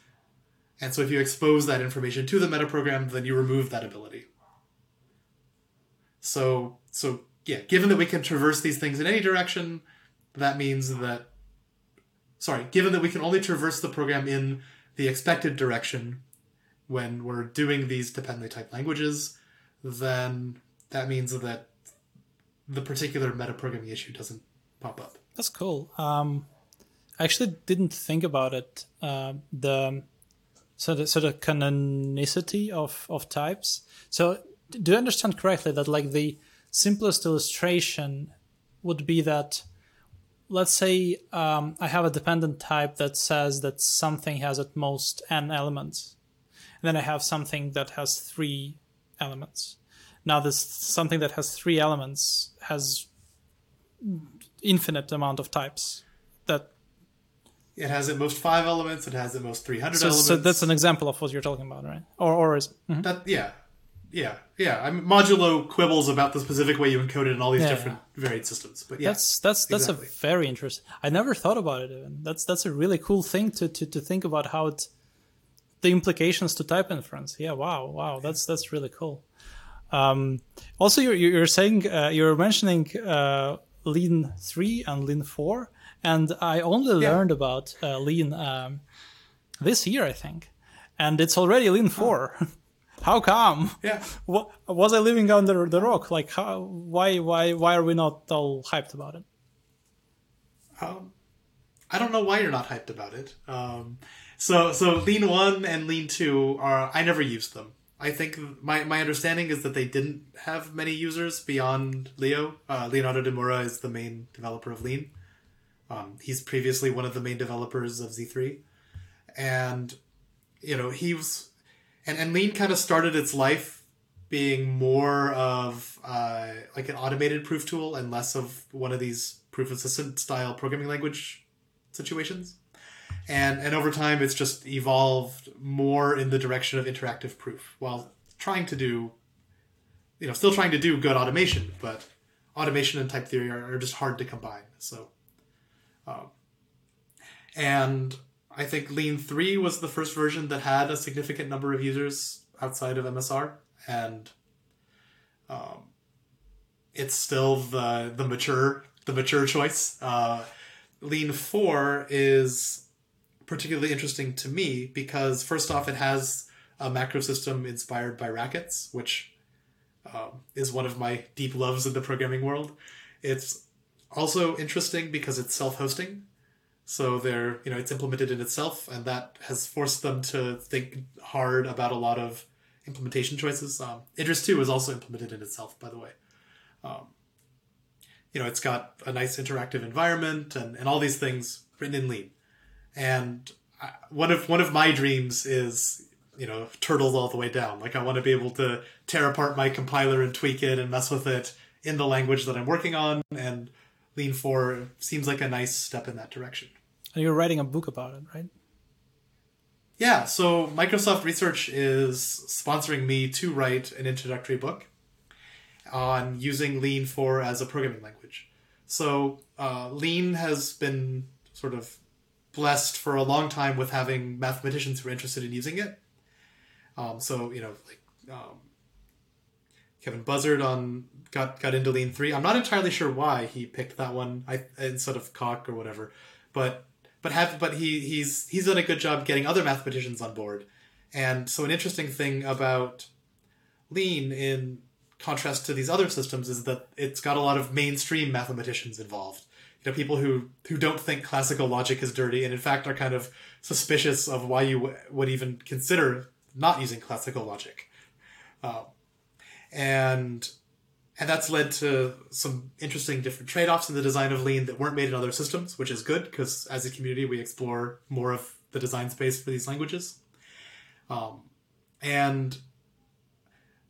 And so if you expose that information to the metaprogram, then you remove that ability. So so yeah, given that we can traverse these things in any direction, that means that sorry, given that we can only traverse the program in the expected direction when we're doing these dependently typed languages, then that means that the particular metaprogramming issue doesn't pop up. That's cool. Um, I actually didn't think about it. Uh, the so the so the canonicity of of types. So do I understand correctly that like the simplest illustration would be that let's say um, I have a dependent type that says that something has at most n elements, and then I have something that has three elements. Now this something that has three elements has infinite amount of types that It has at most five elements. It has at most three hundred so, elements. so that's an example of what you're talking about right or or is mhm. That yeah, yeah, yeah. I mean, modulo quibbles about the specific way you encode it in all these Yeah, different varied systems, but yeah, that's that's that's exactly. a very interesting i never thought about it even. That's that's a really cool thing to to, to think about how it the implications to type inference. Yeah wow wow. That's that's really cool. Um, also you're, you're saying uh, you're mentioning uh, lean 3 and lean 4 and i only Yeah. learned about uh, lean um, this year i think. And it's already lean 4 how come yeah. what, was I living under the rock? Like, how, why, why, why are we not all hyped about it? Um, I don't know why you're not hyped about it. Um, so so lean one and lean two are I never used them. I think my, my understanding is that they didn't have many users beyond Leo. Uh, Leonardo de Moura is the main developer of Lean. Um, he's previously one of the main developers of Z3. And, you know, he was. And, and Lean kind of started its life being more of uh, like an automated proof tool and less of one of these proof assistant style programming language situations. And and over time, it's just evolved more in the direction of interactive proof, while trying to do, you know, still trying to do good automation, but automation and type theory are, are just hard to combine. So, um, and I think Lean three was the first version that had a significant number of users outside of MSR, and um, it's still the the mature the mature choice. Uh, Lean four is particularly interesting to me because first off, it has a macro system inspired by Racket's, which um, is one of my deep loves in the programming world. It's also interesting because it's self-hosting, so they're you know it's implemented in itself, and that has forced them to think hard about a lot of implementation choices. Um, Idris two is also implemented in itself, by the way. Um, you know, it's got a nice interactive environment and, and all these things written in Lean. And I, one of one of my dreams is you know turtles all the way down. Like I want to be able to tear apart my compiler and tweak it and mess with it in the language that I'm working on. And Lean four seems like a nice step in that direction. And you're writing a book about it, right? Yeah, so Microsoft Research is sponsoring me to write an introductory book on using Lean 4 as a programming language. So uh, Lean has been sort of blessed for a long time with having mathematicians who are interested in using it. Um, so you know, like um, Kevin Buzzard on got got into Lean three. I'm not entirely sure why he picked that one I, instead of Coq or whatever, but but have but he he's he's done a good job getting other mathematicians on board. And so an interesting thing about Lean in contrast to these other systems is that it's got a lot of mainstream mathematicians involved. You know, people who who don't think classical logic is dirty and in fact are kind of suspicious of why you w- would even consider not using classical logic. Um, and and that's led to some interesting different trade-offs in the design of lean that weren't made in other systems which is good because as a community we explore more of the design space for these languages. Um, and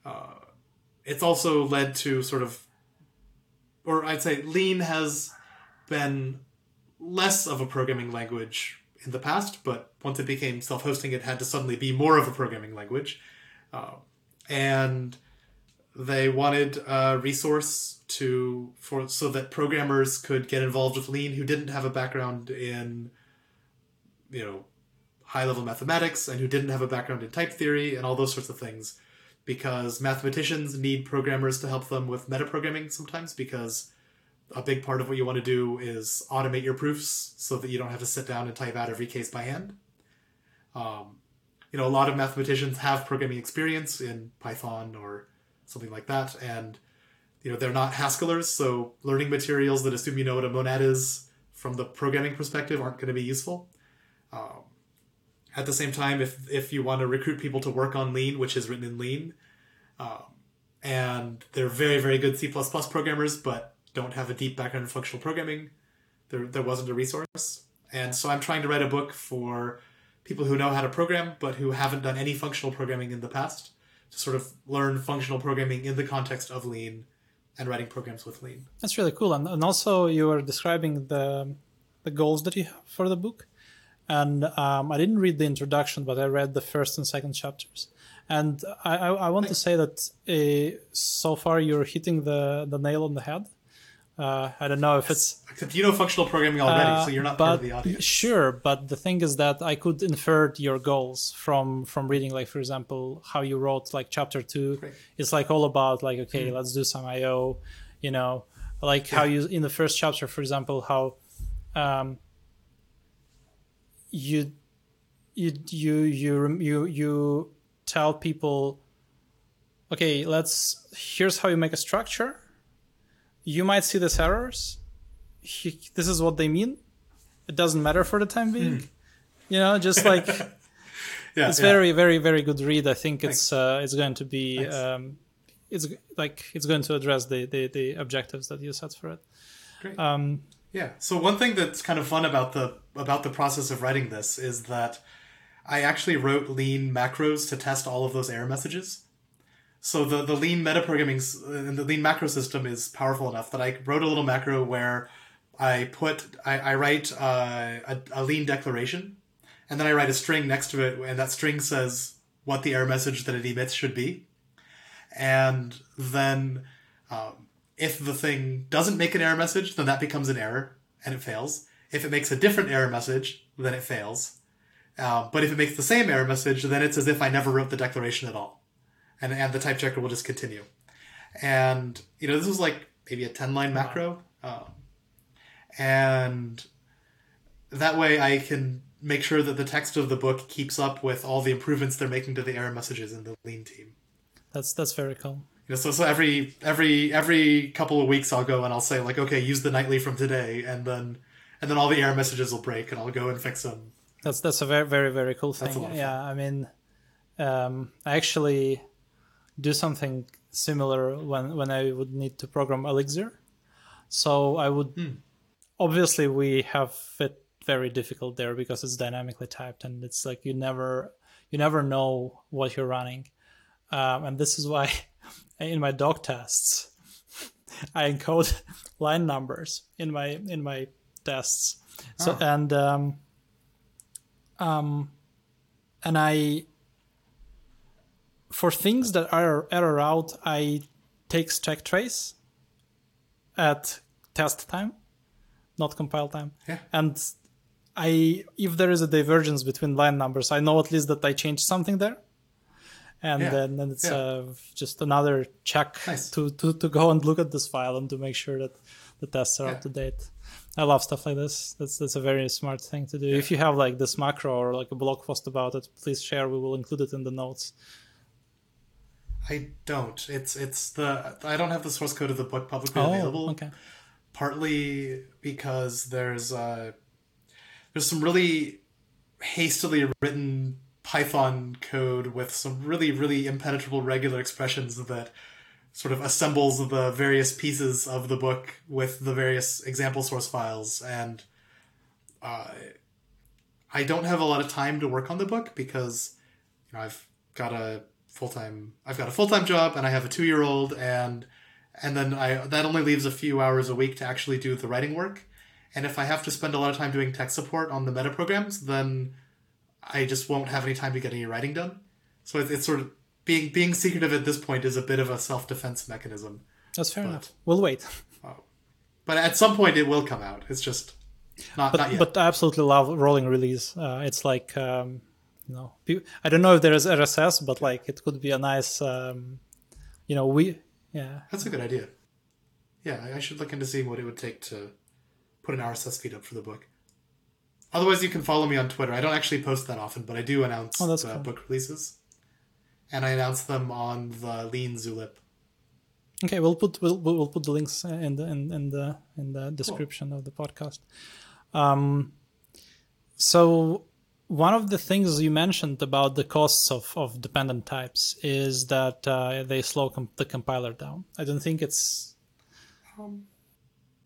uh, it's also led to sort of or i'd say lean has been less of a programming language in the past but once it became self-hosting it had to suddenly be more of a programming language. Uh, and they wanted a resource to for so that programmers could get involved with lean who didn't have a background in you know high level mathematics and who didn't have a background in type theory and all those sorts of things. Because mathematicians need programmers to help them with metaprogramming sometimes because a big part of what you want to do is automate your proofs so that you don't have to sit down and type out every case by hand. Um, you know a lot of mathematicians have programming experience in python or something like that. And you know they're not Haskellers, so learning materials that assume you know what a monad is from the programming perspective aren't going to be useful. Um, at the same time, if if you want to recruit people to work on Lean, which is written in Lean, um, and they're very very good C programmers, but don't have a deep background in functional programming, there there wasn't a resource. And so I'm trying to write a book for people who know how to program but who haven't done any functional programming in the past to sort of learn functional programming in the context of Lean and writing programs with Lean. That's really cool. And, and also, you were describing the the goals that you have for the book. And um, I didn't read the introduction, but I read the first and second chapters. And I, I, I want to say that uh, so far you're hitting the, the nail on the head uh, I don't know if it's. Except you know functional programming already, uh, so you're not but, part of the audience. Sure, but the thing is that I could infer your goals from from reading, like for example, how you wrote like chapter two. Great. It's like all about like okay, mm-hmm. let's do some I/O, you know, like yeah. how you in the first chapter, for example, how um, you you you you you you tell people, okay, let's here's how you make a structure you might see these errors. He, this is what they mean. It doesn't matter for the time being. Hmm. You know, just like yeah, it's yeah. very, very, very good read. I think Thanks. it's uh, it's going to be um, it's like it's going to address the, the, the objectives that you set for it. Great. Um, yeah. So one thing that's kind of fun about the about the process of writing this is that I actually wrote lean macros to test all of those error messages. So the, the lean metaprogramming and the lean macro system is powerful enough that I wrote a little macro where I put I, I write uh, a, a lean declaration, and then I write a string next to it, and that string says what the error message that it emits should be, and then um, if the thing doesn't make an error message, then that becomes an error and it fails. If it makes a different error message, then it fails. Uh, but if it makes the same error message, then it's as if I never wrote the declaration at all and and the type checker will just continue. And you know, this was like maybe a 10 line macro. Um, and that way I can make sure that the text of the book keeps up with all the improvements they're making to the error messages in the lean team. That's that's very cool. You know, so so every every every couple of weeks I'll go and I'll say like, okay, use the nightly from today, and then and then all the error messages will break, and I'll go and fix them. That's that's a very very very cool thing. Yeah, I mean, um, I actually do something similar when when I would need to program Elixir. So I would Hmm. obviously we have it very difficult there because it's dynamically typed and it's like you never you never know what you're running, um, and this is why in my doc tests I encode line numbers in my in my tests. So Oh. and um, um, and I for things that are error out, I take stack trace at test time, not compile time. Yeah. And I if there is a divergence between line numbers, I know at least that I changed something there. And Yeah. then, then it's Yeah. uh, just another check Nice. to, to, to go and look at this file and to make sure that the tests are Yeah. up to date. I love stuff like this. That's that's a very smart thing to do. If you have like this macro or like a blog post about it, please share. We will include it in the notes. I don't. It's it's the I don't have the source code of the book publicly Oh, available. okay. Partly because there's uh, there's some really hastily written Python code with some really really impenetrable regular expressions that sort of assembles the various pieces of the book with the various example source files and uh, I don't have a lot of time to work on the book because you know I've got a full time I've got a full time job and I have a two year old and and then I that only leaves a few hours a week to actually do the writing work. And if I have to spend a lot of time doing tech support on the meta programs, then I just won't have any time to get any writing done. So it's, it's sort of being being secretive at this point is a bit of a self defense mechanism. That's fair enough. We'll wait. But at some point it will come out. It's just not, not yet. but I absolutely love rolling release. Uh, it's like um, know, I don't know if there is RSS, but like it could be a nice, um, you know, we yeah. That's a good idea. Yeah, I- should look into seeing what it would take to put an RSS feed up for the book. Otherwise, you can follow me on Twitter. I don't actually post that often, but I do announce Oh, cool. book releases, and I announce them on the Lean Zulip. Okay, we'll put we'll we'll put the links in the in, in the in the description of the podcast. Um, so one of the things you mentioned about the costs of, of dependent types is that uh, they slow com- the compiler down. I don't think it's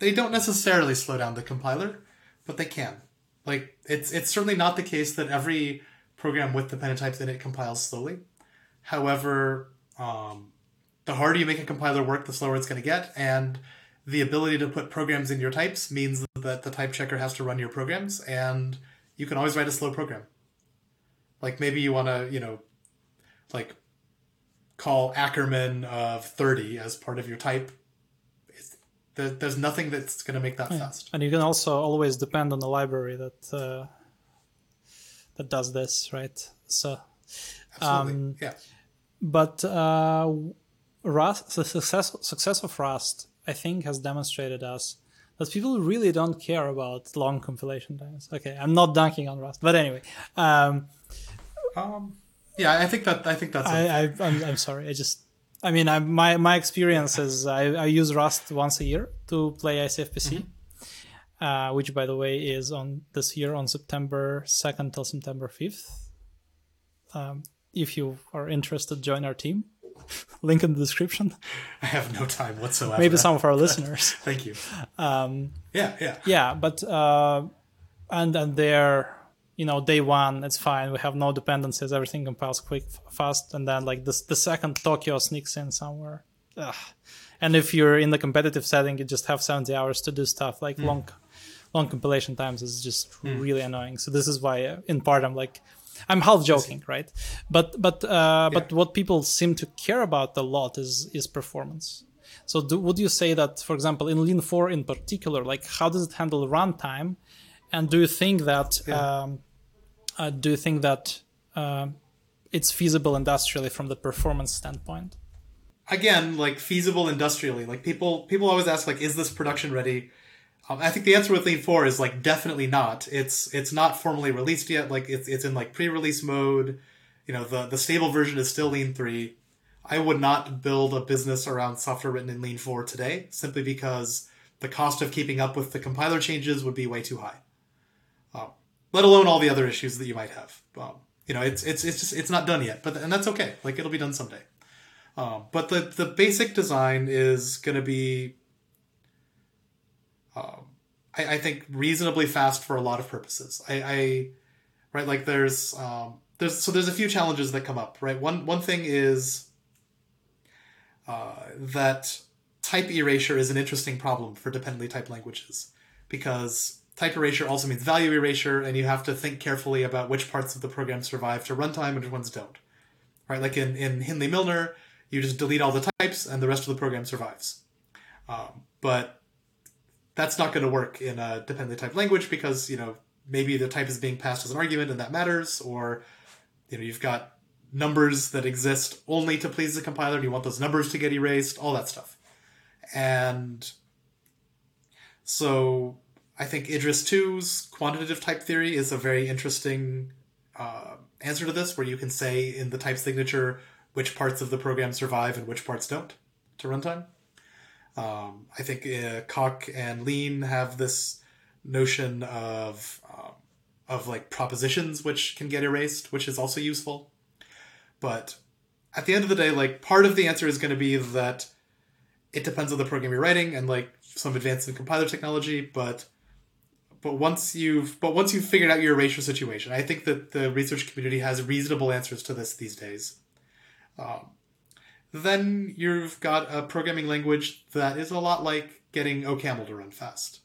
They don't necessarily slow down the compiler, but they can. Like it's it's certainly not the case that every program with dependent types in it compiles slowly. However, um, the harder you make a compiler work, the slower it's going to get, and the ability to put programs in your types means that the type checker has to run your programs, and you can always write a slow program. Like maybe you want to, you know, like call Ackermann of thirty as part of your type. It's, there, there's nothing that's going to make that fast. and you can also always depend on the library that uh, that does this, right? So Absolutely, Um, yeah. but uh, Rust, the success success of Rust, I think, has demonstrated us that people really don't care about long compilation times. Okay, I'm not dunking on Rust, but anyway, um, Um, yeah, I think that I think that's I, I I'm, I'm sorry. I just, I mean, I, my my experience is I, I use Rust once a year to play ICFPC. Uh, which, by the way, is on this year on September 2nd till September 5th. Um, if you are interested, join our team. Link in the description. I have no time whatsoever. Maybe some of our listeners. Thank you. Um, Yeah, yeah. yeah, but uh, and and there, you know, day one, it's fine. We have no dependencies. Everything compiles quick, fast, and then like this, the second Tokio sneaks in somewhere. Ugh. And if you're in the competitive setting, you just have 70 hours to do stuff. Like long, long compilation times is just really annoying. So this is why, uh, in part, I'm like, I'm half joking, right? But but uh, but what people seem to care about a lot is is performance. So do, would you say that, for example, in Lean 4 in particular, like how does it handle runtime? And do you think that um, uh, do you think that um it's feasible industrially from the performance standpoint? again, like feasible industrially. Like people people always ask like, is this production ready? Um, I think the answer with Lean Four is like definitely not. It's it's not formally released yet. Like it's it's in like pre-release mode. You know, the the stable version is still Lean Three. I would not build a business around software written in Lean Four today, simply because the cost of keeping up with the compiler changes would be way too high. Um, let alone all the other issues that you might have. Um, you know, it's it's it's just it's not done yet, but and that's okay. Like it'll be done someday. Um, but the the basic design is going to be, um, I, I, think, reasonably fast for a lot of purposes. I, I right like there's um, there's so there's a few challenges that come up. Right, one one thing is uh, that type erasure is an interesting problem for dependently typed languages because type erasure also means value erasure, and you have to think carefully about which parts of the program survive to runtime and which ones don't. Right, like in in Hindley Milner you just delete all the types and the rest of the program survives. Um, but that's not going to work in a dependently typed language because, you know, maybe the type is being passed as an argument and that matters, or, you know, you've got numbers that exist only to please the compiler and you want those numbers to get erased, all that stuff. And so I think Idris 2's quantitative type theory is a very interesting uh, answer to this, where you can say in the type signature which parts of the program survive and which parts don't to runtime. Um, I think uh, Coq and Lean have this notion of um, of like propositions which can get erased, which is also useful. But at the end of the day, like part of the answer is going to be that it depends on the program you're writing and like some advance in compiler technology. But but once you've but once you've figured out your erasure situation, I think that the research community has reasonable answers to this these days. Um, then you've got a programming language that is a lot like getting OCaml to run fast.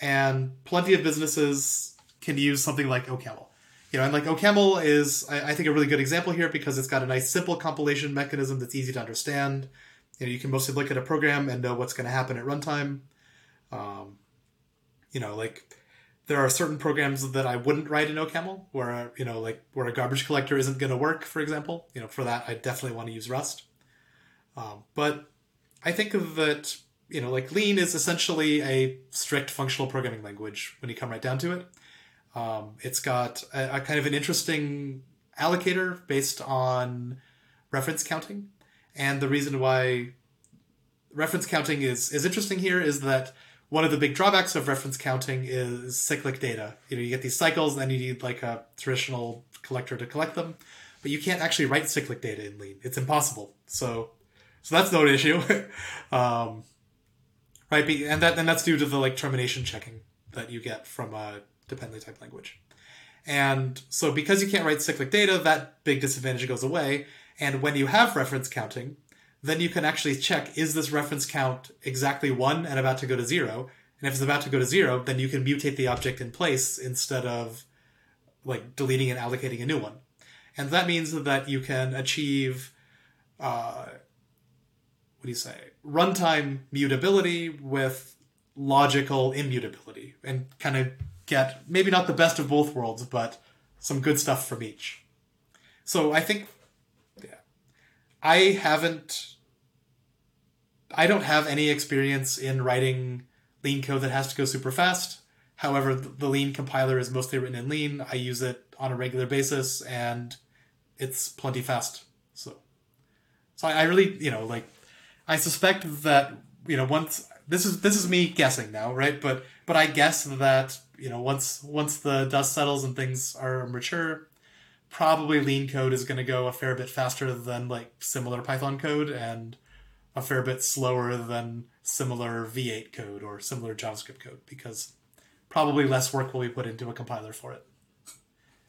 And plenty of businesses can use something like OCaml. You know, and like OCaml is, I, I think, a really good example here because it's got a nice simple compilation mechanism that's easy to understand. You know, you can mostly look at a program and know what's going to happen at runtime. Um, you know, like there are certain programs that I wouldn't write in OCaml, where you know, like where a garbage collector isn't going to work, for example. You know, for that I definitely want to use Rust. Um, but I think that you know, like Lean is essentially a strict functional programming language when you come right down to it. Um, it's got a, a kind of an interesting allocator based on reference counting, and the reason why reference counting is is interesting here is that one of the big drawbacks of reference counting is cyclic data. You know, you get these cycles, and then you need like a traditional collector to collect them, but you can't actually write cyclic data in Lean. It's impossible. So, so that's no issue, um, right? And that and that's due to the like termination checking that you get from a dependently typed language. And so, because you can't write cyclic data, that big disadvantage goes away. And when you have reference counting, then you can actually check is this reference count exactly one and about to go to zero? And if it's about to go to zero, then you can mutate the object in place instead of like deleting and allocating a new one. And that means that you can achieve, uh, do you say, runtime mutability with logical immutability and kind of get maybe not the best of both worlds, but some good stuff from each. So I think yeah, I haven't I don't have any experience in writing lean code that has to go super fast. However, the lean compiler is mostly written in lean. I use it on a regular basis and it's plenty fast. So, so I really, you know, like, I suspect that, you know, once this is, this is me guessing now, right? But, but I guess that, you know, once, once the dust settles and things are mature, probably lean code is going to go a fair bit faster than like similar Python code. And, a fair bit slower than similar V8 code or similar JavaScript code because probably less work will be put into a compiler for it.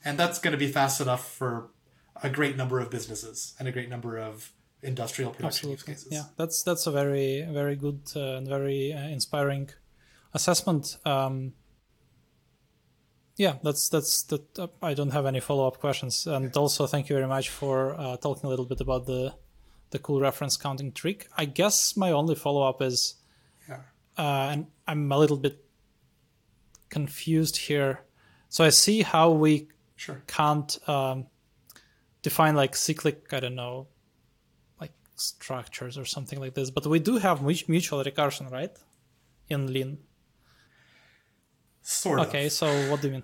And that's going to be fast enough for a great number of businesses and a great number of industrial production Absolutely. use cases. Yeah, that's that's a very very good uh, and very uh, inspiring assessment. Um, yeah, that's that's that. Uh, I don't have any follow up questions, and also thank you very much for uh, talking a little bit about the the cool reference counting trick. I guess my only follow up is, yeah. uh, and I'm a little bit confused here. So I see how we sure. can't um, define like cyclic, I don't know, structures or something like this. But we do have mutual recursion, right? In Lean. Sort of. Okay, so what do you mean?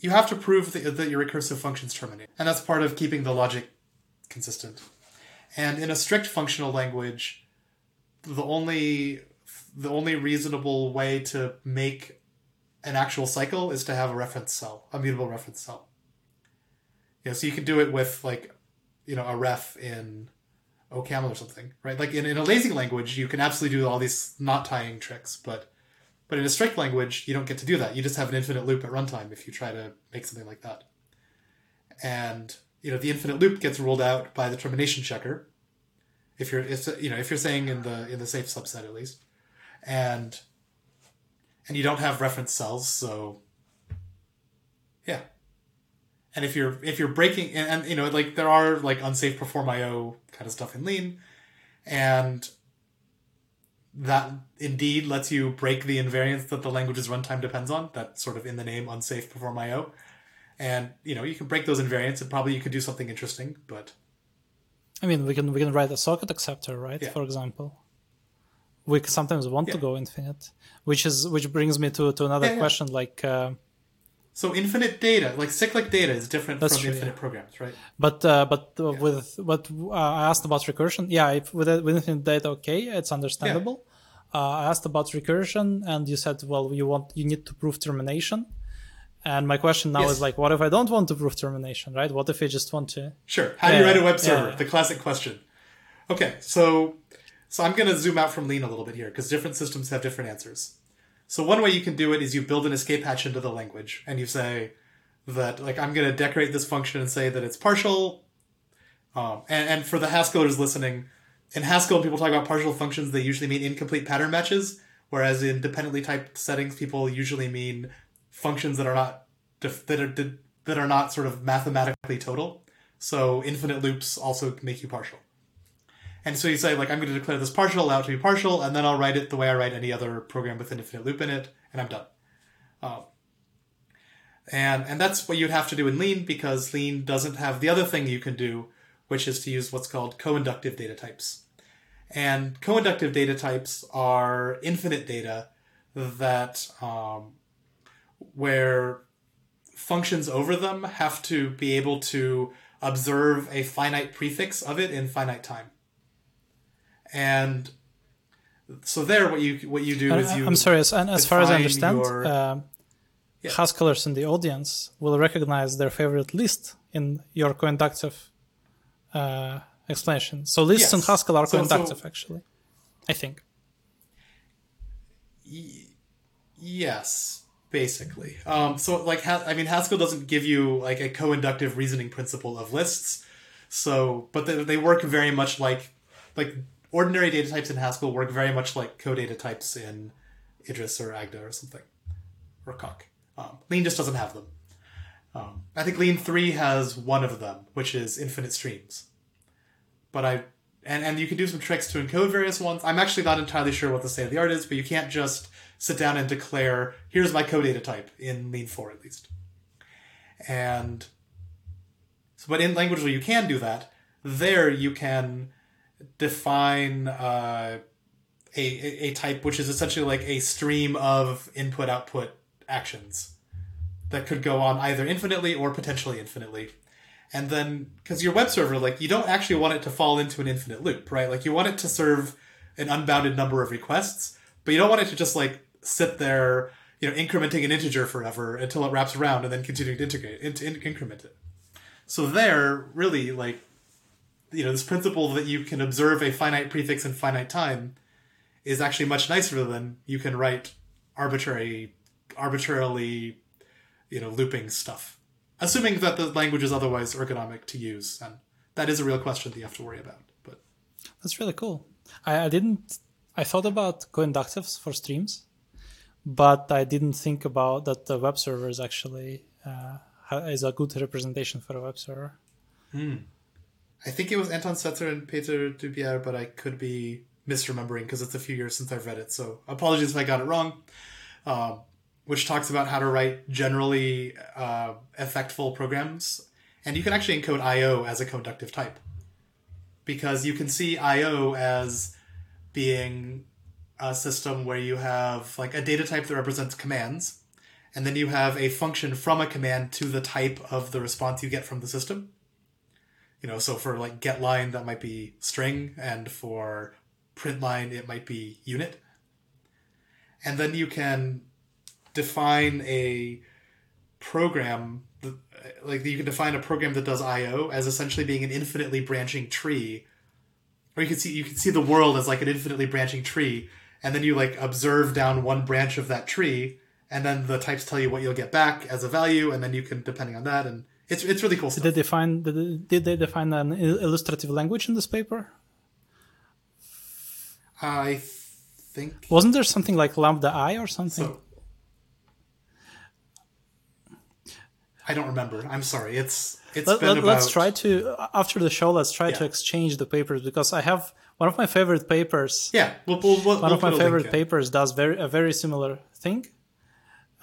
You have to prove that, that your recursive functions terminate, and that's part of keeping the logic consistent. And in a strict functional language, the only the only reasonable way to make an actual cycle is to have a reference cell, a mutable reference cell. Yeah, so you can do it with like, you know, a ref in OCaml or something, right? Like in, in a lazy language, you can absolutely do all these knot tying tricks, but but in a strict language, you don't get to do that. You just have an infinite loop at runtime if you try to make something like that. And you know, the infinite loop gets ruled out by the termination checker. If you're, if, you know, if you're saying in the in the safe subset at least, and and you don't have reference cells, so. And if you're if you're breaking and, and you know like there are like unsafe perform IO kind of stuff in Lean, and that indeed lets you break the invariance that the language's runtime depends on. That sort of in the name unsafe perform IO, and you know you can break those invariants and probably you could do something interesting. But I mean, we can we can write a socket acceptor, right? Yeah. For example, we sometimes want yeah. to go infinite, which is which brings me to to another yeah, question like. Uh, so infinite data, like cyclic data, is different from true, infinite yeah. programs, right? But uh, but uh, yeah. with what uh, I asked about recursion, yeah, if with, with infinite data, okay, it's understandable. Yeah. Uh, I asked about recursion, and you said, well, you want you need to prove termination. And my question now yes. is like, what if I don't want to prove termination, right? What if I just want to? Sure. How do you write a web server? The classic question. Okay, so so I'm going to zoom out from Lean a little bit here because different systems have different answers. So one way you can do it is you build an escape hatch into the language and you say that like I'm going to decorate this function and say that it's partial. Um, and, and for the Haskellers listening, in Haskell, people talk about partial functions, they usually mean incomplete pattern matches, whereas in dependently typed settings, people usually mean functions that are not that are that are not sort of mathematically total. So infinite loops also make you partial. And so you say, like, I'm going to declare this partial, allow it to be partial, and then I'll write it the way I write any other program with an infinite loop in it, and I'm done. Um, and and that's what you'd have to do in Lean because Lean doesn't have the other thing you can do, which is to use what's called co-inductive data types. And co-inductive data types are infinite data that um, where functions over them have to be able to observe a finite prefix of it in finite time and so there what you what you do and, is you i'm sorry and as far as i understand your, uh, yeah. haskellers in the audience will recognize their favorite list in your co-inductive uh, explanation so lists yes. in haskell are co-inductive so, actually i think y- yes basically um, so like i mean haskell doesn't give you like a co-inductive reasoning principle of lists so but they, they work very much like like ordinary data types in Haskell work very much like co-data types in Idris or Agda or something, or Coq. Um, Lean just doesn't have them. Um, I think Lean 3 has one of them, which is infinite streams. But I and, and you can do some tricks to encode various ones. I'm actually not entirely sure what the state of the art is, but you can't just sit down and declare, here's my co-data type in Lean 4 at least. And so, but in language where you can do that, there you can define uh, a, a type which is essentially like a stream of input output actions that could go on either infinitely or potentially infinitely. And then, because your web server, like, you don't actually want it to fall into an infinite loop, right? Like, you want it to serve an unbounded number of requests, but you don't want it to just, like, sit there, you know, incrementing an integer forever until it wraps around and then continuing to integrate, in, in, increment it. So there, really, like, you know this principle that you can observe a finite prefix in finite time is actually much nicer than you can write arbitrary arbitrarily you know looping stuff. Assuming that the language is otherwise ergonomic to use and that is a real question that you have to worry about but. That's really cool. I, I didn't i thought about co-inductives for streams but i didn't think about that the web server is actually uh, is a good representation for a web server. Hmm. I think it was Anton Setzer and Peter Dybjer, but I could be misremembering because it's a few years since I've read it. So apologies if I got it wrong. Uh, which talks about how to write generally uh, effectful programs, and you can actually encode I/O as a co-inductive type. because you can see IO as being a system where you have like a data type that represents commands, and then you have a function from a command to the type of the response you get from the system. You know, so for like get line, that might be string, and for print line, it might be unit. And then you can define a program, like you can define a program that does I/O as essentially being an infinitely branching tree, or you can see you can see the world as like an infinitely branching tree, and then you like observe down one branch of that tree, and then the types tell you what you'll get back as a value, and then you can depending on that, and it's it's really cool Did they define did, they define an illustrative language in this paper? I think Wasn't there something like lambda i or something? so. I don't remember. I'm sorry. It's it's let, been let, about us try to after the show. Let's try to exchange the papers because I have one of my favorite papers. yeah. We'll, we'll, we'll, one of my put a link favorite papers does very a very similar thing,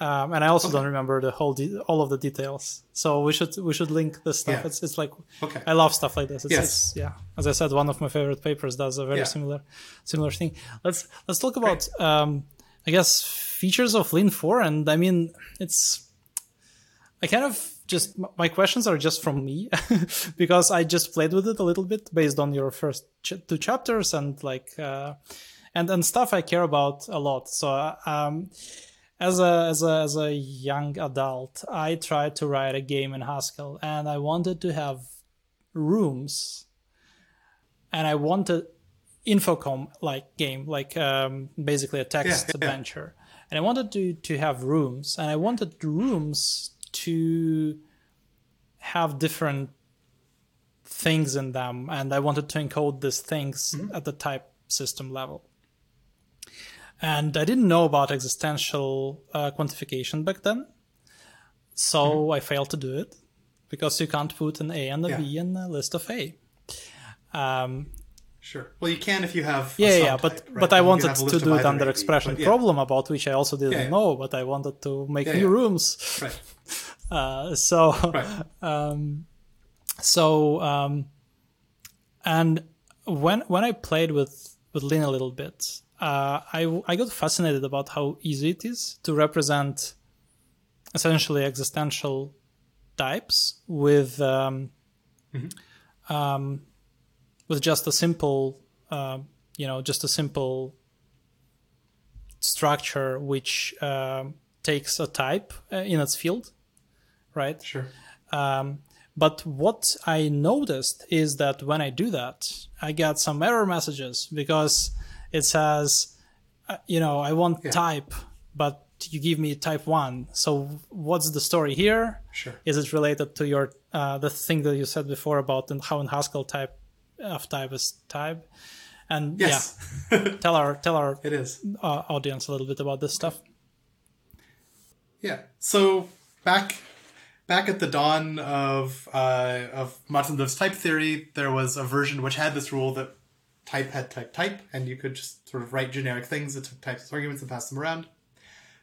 um, and I also don't remember the whole de- all of the details. So we should we should link this stuff. Yeah. It's it's like Okay. I love stuff like this. It's, Yes. it's yeah. As I said, one of my favorite papers does a very Yeah. similar similar thing. Let's let's talk about um, I guess features of Lean Four, and I mean it's I kind of just my questions are just from me because I just played with it a little bit based on your first ch- two chapters and like uh, and and stuff I care about a lot. So um, as a as a as a young adult, I tried to write a game in Haskell and I wanted to have rooms and I wanted infocom like game like um, basically a text Yeah, yeah. adventure. And I wanted to to have rooms and I wanted rooms to have different things in them and I wanted to encode these things at the type system level and I didn't know about existential uh, quantification back then so I failed to do it because you can't put an A and a B Yeah. in a list of A um, Sure. Well, you can if you have. yeah, yeah, but right? but I wanted to do it under expression yeah, problem about which I also didn't Yeah, know, but I wanted to make new rooms. Right. Uh, so Right. so um, and when when I played with with Lean a little bit, uh, I I got fascinated about how easy it is to represent essentially existential types with um, um, with just a simple uh, you know just a simple structure which um, takes a type uh, in its field, right? Sure. Um, but what I noticed is that when I do that, I get some error messages because it says, uh, you know, I want type, but you give me type one. So what's the story here? Sure. Is it related to your uh, the thing that you said before about in- how in Haskell type of type is type? And Yes. yeah, tell our tell our It is. uh, audience a little bit about this stuff. Yeah. So back back at the dawn of uh, of Martin-Löf's type theory, there was a version which had this rule that type had type type, and you could just sort of write generic things that took types as arguments and pass them around.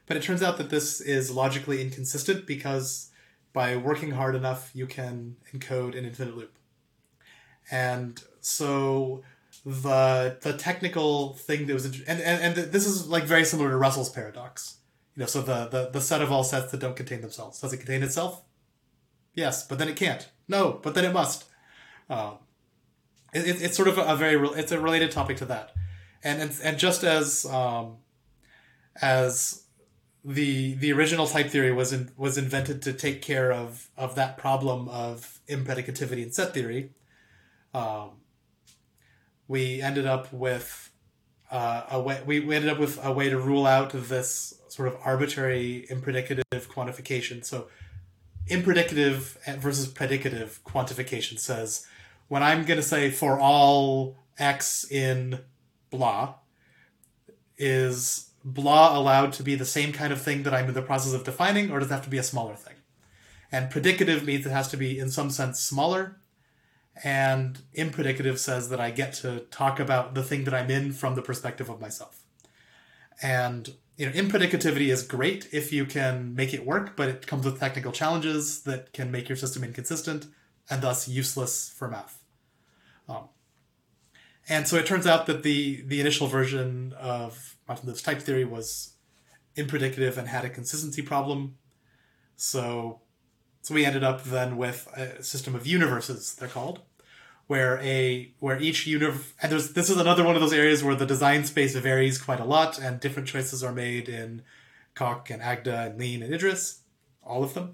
But it turns out that this is logically inconsistent because by working hard enough, you can encode an infinite loop. And so the the technical thing that was and, and and this is like very similar to Russell's paradox. You know, so the, the the set of all sets that don't contain themselves does it contain itself? Yes, but then it can't. No, but then it must. Um, it, it- it's sort of a, very it's a related topic to that, and and, and just as um, as the the original type theory was in, was invented to take care of of that problem of impredicativity in set theory. Um, we ended up with uh, a way we, we ended up with a way to rule out this sort of arbitrary impredicative quantification. So impredicative versus predicative quantification says when I'm going to say for all x in blah, is blah allowed to be the same kind of thing that I'm in the process of defining, or does it have to be a smaller thing? And predicative means it has to be, in some sense, smaller. And impredicative says that I get to talk about the thing that I'm in from the perspective of myself. And you know, impredicativity is great if you can make it work, but it comes with technical challenges that can make your system inconsistent and thus useless for math. Um, And so it turns out that the the initial version of Martin-Löf's type theory was impredicative and had a consistency problem. So so we ended up then with a system of universes, they're called, where a where each universe and there's this is another one of those areas where the design space varies quite a lot and different choices are made in Coq and Agda and Lean and Idris, all of them.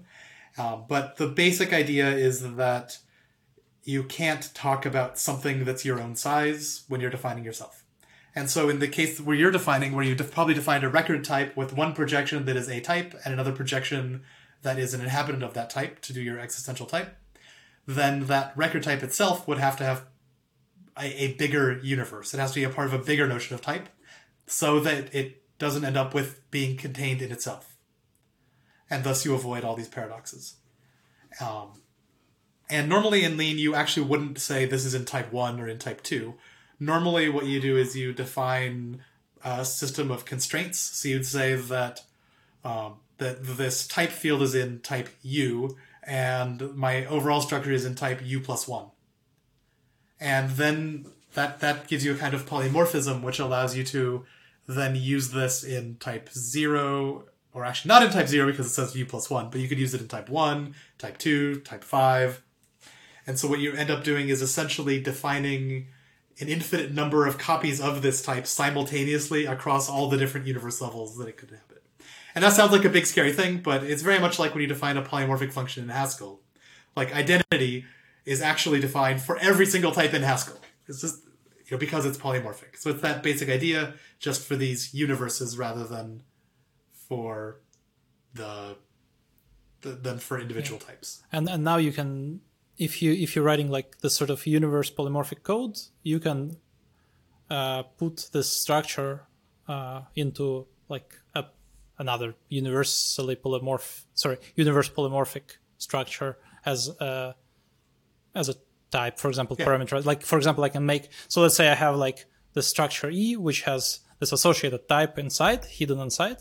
Um, but the basic idea is that you can't talk about something that's your own size when you're defining yourself. And so in the case where you're defining, where you def- probably defined a record type with one projection that is a type and another projection that is an inhabitant of that type to do your existential type, then that record type itself would have to have a, a bigger universe. It has to be a part of a bigger notion of type so that it doesn't end up with being contained in itself. And thus you avoid all these paradoxes. Um, and normally in Lean, you actually wouldn't say this is in type 1 or in type 2. Normally, what you do is you define a system of constraints. So you'd say that um, that this type field is in type U, and my overall structure is in type U plus 1. And then that, that gives you a kind of polymorphism, which allows you to then use this in type 0, or actually not in type 0 because it says U plus 1, but you could use it in type 1, type 2, type 5, and so what you end up doing is essentially defining an infinite number of copies of this type simultaneously across all the different universe levels that it could inhabit. And that sounds like a big scary thing, but it's very much like when you define a polymorphic function in Haskell. Like identity is actually defined for every single type in Haskell. It's just you know, because it's polymorphic. So it's that basic idea just for these universes rather than for the, the than for individual yeah. types. And and now you can if you if you're writing like the sort of universe polymorphic code, you can uh, put this structure uh, into like a, another universally polymorph sorry universe polymorphic structure as a as a type for example yeah. parameter like for example i can make so let's say i have like the structure e which has this associated type inside hidden inside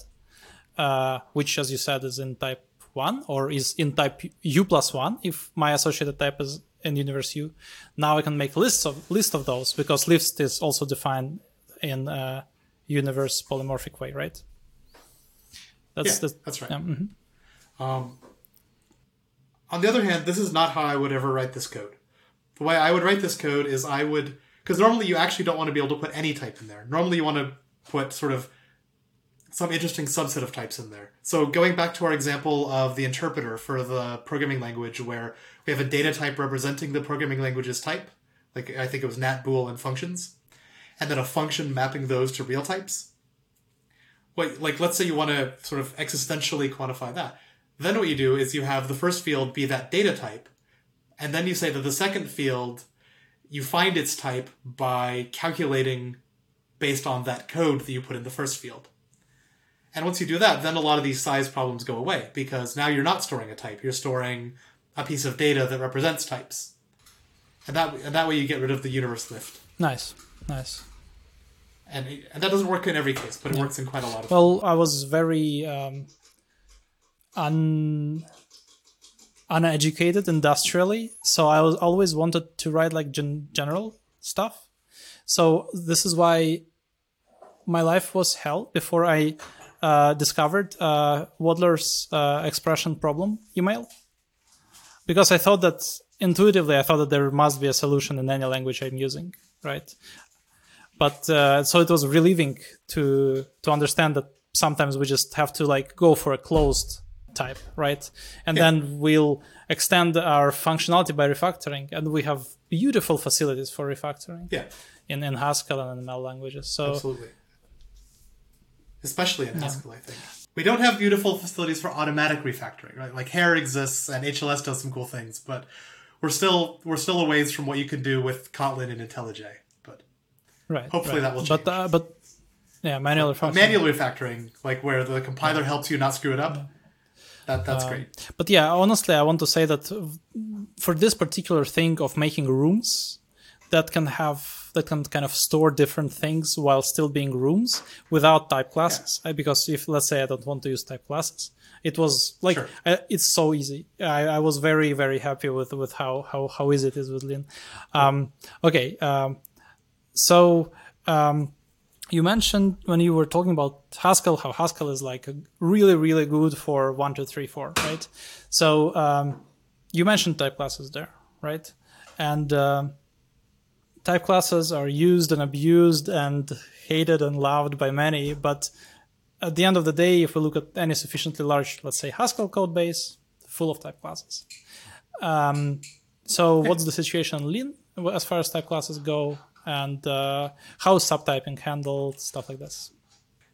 uh, which as you said is in type one or is in type u plus one if my associated type is in universe u. Now I can make lists of list of those because list is also defined in a universe polymorphic way, right? That's yeah, the, that's right. Yeah, mm-hmm. um, on the other hand, this is not how I would ever write this code. The way I would write this code is I would because normally you actually don't want to be able to put any type in there. Normally you want to put sort of some interesting subset of types in there. So going back to our example of the interpreter for the programming language where we have a data type representing the programming language's type, like I think it was nat bool and functions, and then a function mapping those to real types. What, like let's say you want to sort of existentially quantify that. Then what you do is you have the first field be that data type, and then you say that the second field you find its type by calculating based on that code that you put in the first field. And once you do that, then a lot of these size problems go away because now you're not storing a type. You're storing a piece of data that represents types. And that and that way you get rid of the universe lift. Nice. Nice. And, and that doesn't work in every case, but it yeah. works in quite a lot of Well, I was very um, un uneducated industrially, so I was always wanted to write like gen- general stuff. So this is why my life was hell before I uh, discovered uh, Wadler's uh, expression problem email because I thought that intuitively I thought that there must be a solution in any language I'm using, right? But uh, so it was relieving to to understand that sometimes we just have to like go for a closed type, right? And yeah. then we'll extend our functionality by refactoring, and we have beautiful facilities for refactoring. Yeah. In, in Haskell and in ML languages. So Absolutely especially in Haskell, I think. We don't have beautiful facilities for automatic refactoring, right? Like HaRe exists and HLS does some cool things, but we're still we're still a ways from what you can do with Kotlin and IntelliJ. But right, hopefully right. that will change. But uh, but yeah, manual refactoring. Manual refactoring, like where the compiler yeah. helps you not screw it up. Yeah. That that's uh, great. But yeah, honestly, I want to say that for this particular thing of making rooms that can have that can kind of store different things while still being rooms without type classes. Yeah. Because if let's say I don't want to use type classes, it was like sure. I, it's so easy. I, I, was very very happy with with how how how easy it is with Lean. Um, okay. Um, so um, you mentioned when you were talking about Haskell how Haskell is like really really good for one two three four right. So um, you mentioned type classes there right, and uh, type classes are used and abused and hated and loved by many, but at the end of the day, if we look at any sufficiently large, let's say Haskell code base, full of type classes. Um, so what's the situation in Lean as far as type classes go, and uh, how is subtyping handled, stuff like this?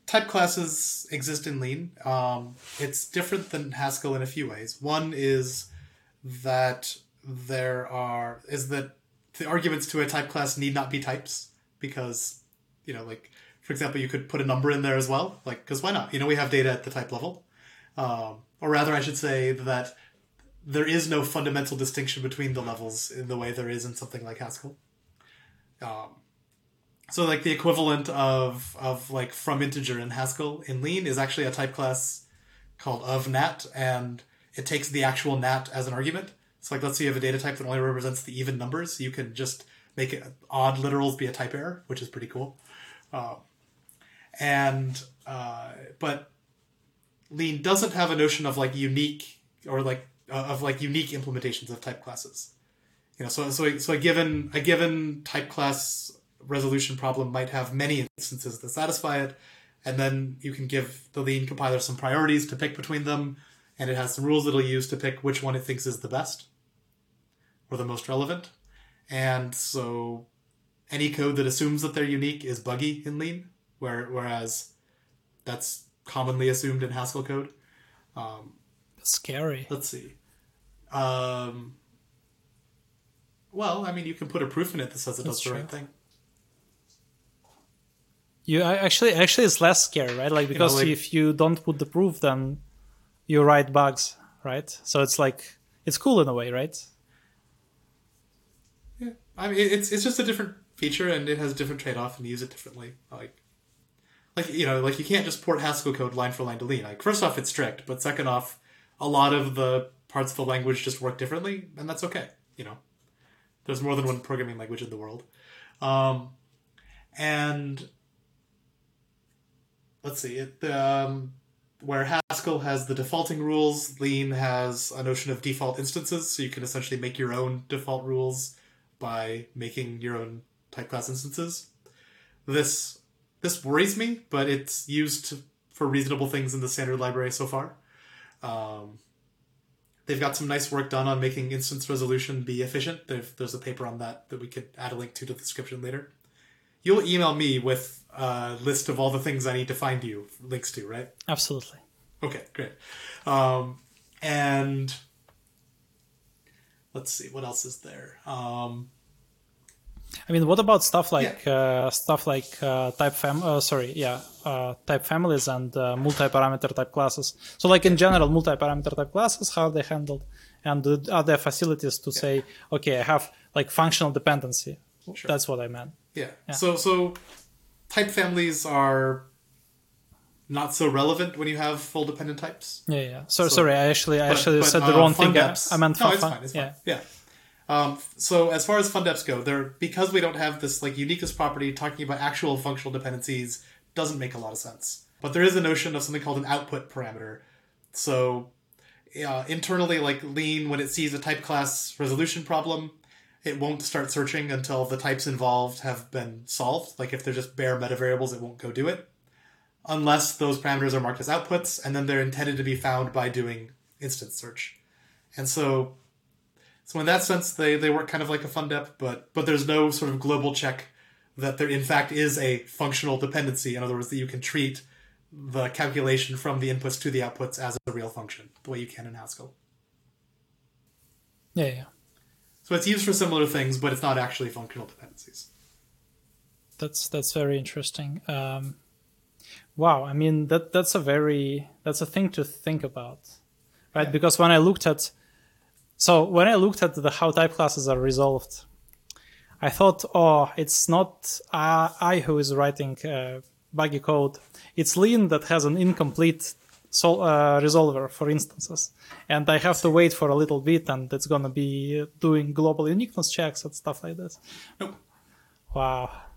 Type classes exist in Lean. Um, it's different than Haskell in a few ways. One is that there are is that the arguments to a type class need not be types because you know like for example you could put a number in there as well like because why not? You know we have data at the type level. Um, or rather i should say that there is no fundamental distinction between the levels in the way there is in something like haskell. Um, so like the equivalent of of like from integer in haskell in lean is actually a type class called of nat and it takes the actual nat as an argument so like let's say you have a data type that only represents the even numbers, you can just make it odd literals be a type error, which is pretty cool. Um, and uh, but Lean doesn't have a notion of like unique or like uh, of like unique implementations of type classes. You know, so so so a given a given type class resolution problem might have many instances that satisfy it, and then you can give the Lean compiler some priorities to pick between them, and it has some rules that it'll use to pick which one it thinks is the best or the most relevant. And so any code that assumes that they're unique is buggy in Lean, where, whereas that's commonly assumed in Haskell code. Um, Scary. let's see. Um, well, I mean, you can put a proof in it that says it That's does the right thing. You actually actually it's less scary, right? Like because like- if you don't put the proof, then you write bugs, right? So it's like it's cool in a way, right? I mean, it's it's just a different feature, and it has a different trade off, and you use it differently. Like, like you know, like you can't just port Haskell code line for line to Lean. Like, first off, it's strict, but second off, a lot of the parts of the language just work differently, and that's okay. You know, there's more than one programming language in the world, um, and let's see it. Um, where Haskell has the defaulting rules, Lean has a notion of default instances, so you can essentially make your own default rules by making your own type class instances. This this worries me, but it's used for reasonable things in the standard library so far. Um, they've got some nice work done on making instance resolution be efficient. There's, there's a paper on that that we could add a link to to the description later. You'll email me with a list of all the things I need to find you links to, right? Absolutely. Okay, great. Um, and let's see what else is there. Um, I mean, what about stuff like uh, stuff like uh, type fam? Uh, sorry, yeah, uh, type families and uh, multi-parameter type classes. So, like in general, multi-parameter type classes, how are they handled, and are there facilities to say, okay, I have like functional dependency. That's what I meant. yeah. So so type families are not so relevant when you have full dependent types. Yeah, yeah. So, So- sorry, I actually I But- actually but, said the uh, wrong thing. I, I meant no, fun- it's fine. It's yeah. fine. Yeah. Um, so as far as fundeps go, they're because we don't have this like uniqueness property talking about actual functional dependencies doesn't make a lot of sense. But there is a notion of something called an output parameter. So uh, internally, like Lean, when it sees a type class resolution problem, it won't start searching until the types involved have been solved. Like if they're just bare meta variables, it won't go do it unless those parameters are marked as outputs, and then they're intended to be found by doing instance search. And so, so in that sense, they, they work kind of like a fundep, but but there's no sort of global check that there in fact is a functional dependency. In other words, that you can treat the calculation from the inputs to the outputs as a real function, the way you can in Haskell. yeah, yeah. So it's used for similar things, but it's not actually functional dependencies. That's that's very interesting. Um, wow, I mean that that's a very that's a thing to think about, right? Yeah. Because when I looked at so when I looked at the how type classes are resolved, I thought, oh, it's not uh, I who is writing uh, buggy code. It's Lean that has an incomplete sol- uh, resolver for instances, and I have to wait for a little bit, and it's gonna be doing global uniqueness checks and stuff like this. Nope. Wow.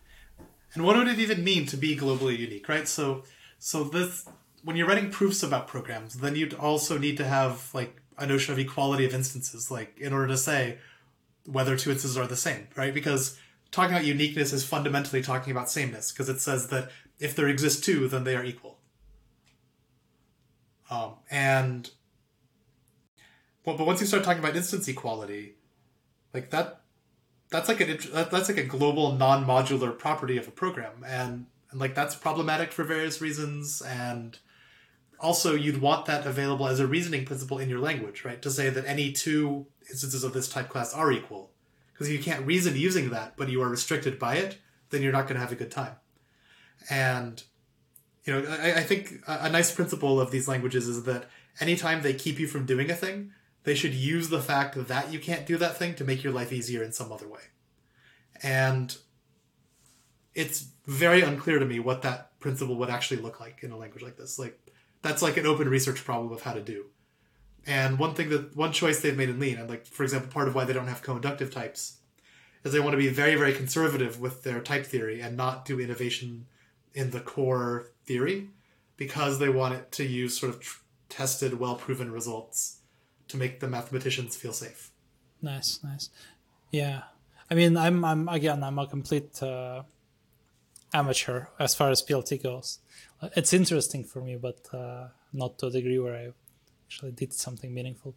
And what would it even mean to be globally unique, right? So, so this when you're writing proofs about programs, then you'd also need to have like a notion of equality of instances, like in order to say whether two instances are the same, right? Because talking about uniqueness is fundamentally talking about sameness, because it says that if there exist two, then they are equal. Um, and well, but once you start talking about instance equality, like that, that's like an that's like a global non-modular property of a program, and and like that's problematic for various reasons, and also you'd want that available as a reasoning principle in your language, right? To say that any two instances of this type class are equal, because if you can't reason using that, but you are restricted by it, then you're not going to have a good time, and you know, I, I think a, a nice principle of these languages is that anytime they keep you from doing a thing, they should use the fact that you can't do that thing to make your life easier in some other way. And it's very unclear to me what that principle would actually look like in a language like this. Like that's like an open research problem of how to do. And one thing that one choice they've made in Lean, and like for example, part of why they don't have co-inductive types, is they want to be very, very conservative with their type theory and not do innovation in the core theory because they want it to use sort of tr- tested, well proven results to make the mathematicians feel safe. Nice, nice. Yeah, I mean, I'm, I'm again, I'm a complete uh, amateur as far as PLT goes. It's interesting for me, but uh, not to a degree where I actually did something meaningful.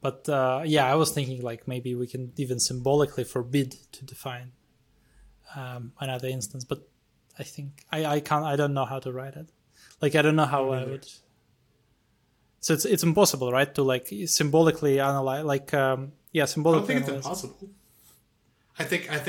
But uh, yeah, I was thinking like maybe we can even symbolically forbid to define um, another instance, but I think I, I can't I don't know how to write it. Like I don't know how I would. So it's it's impossible, right? To like symbolically analyze, like um, yeah, symbolically. I don't think it's impossible. I think I think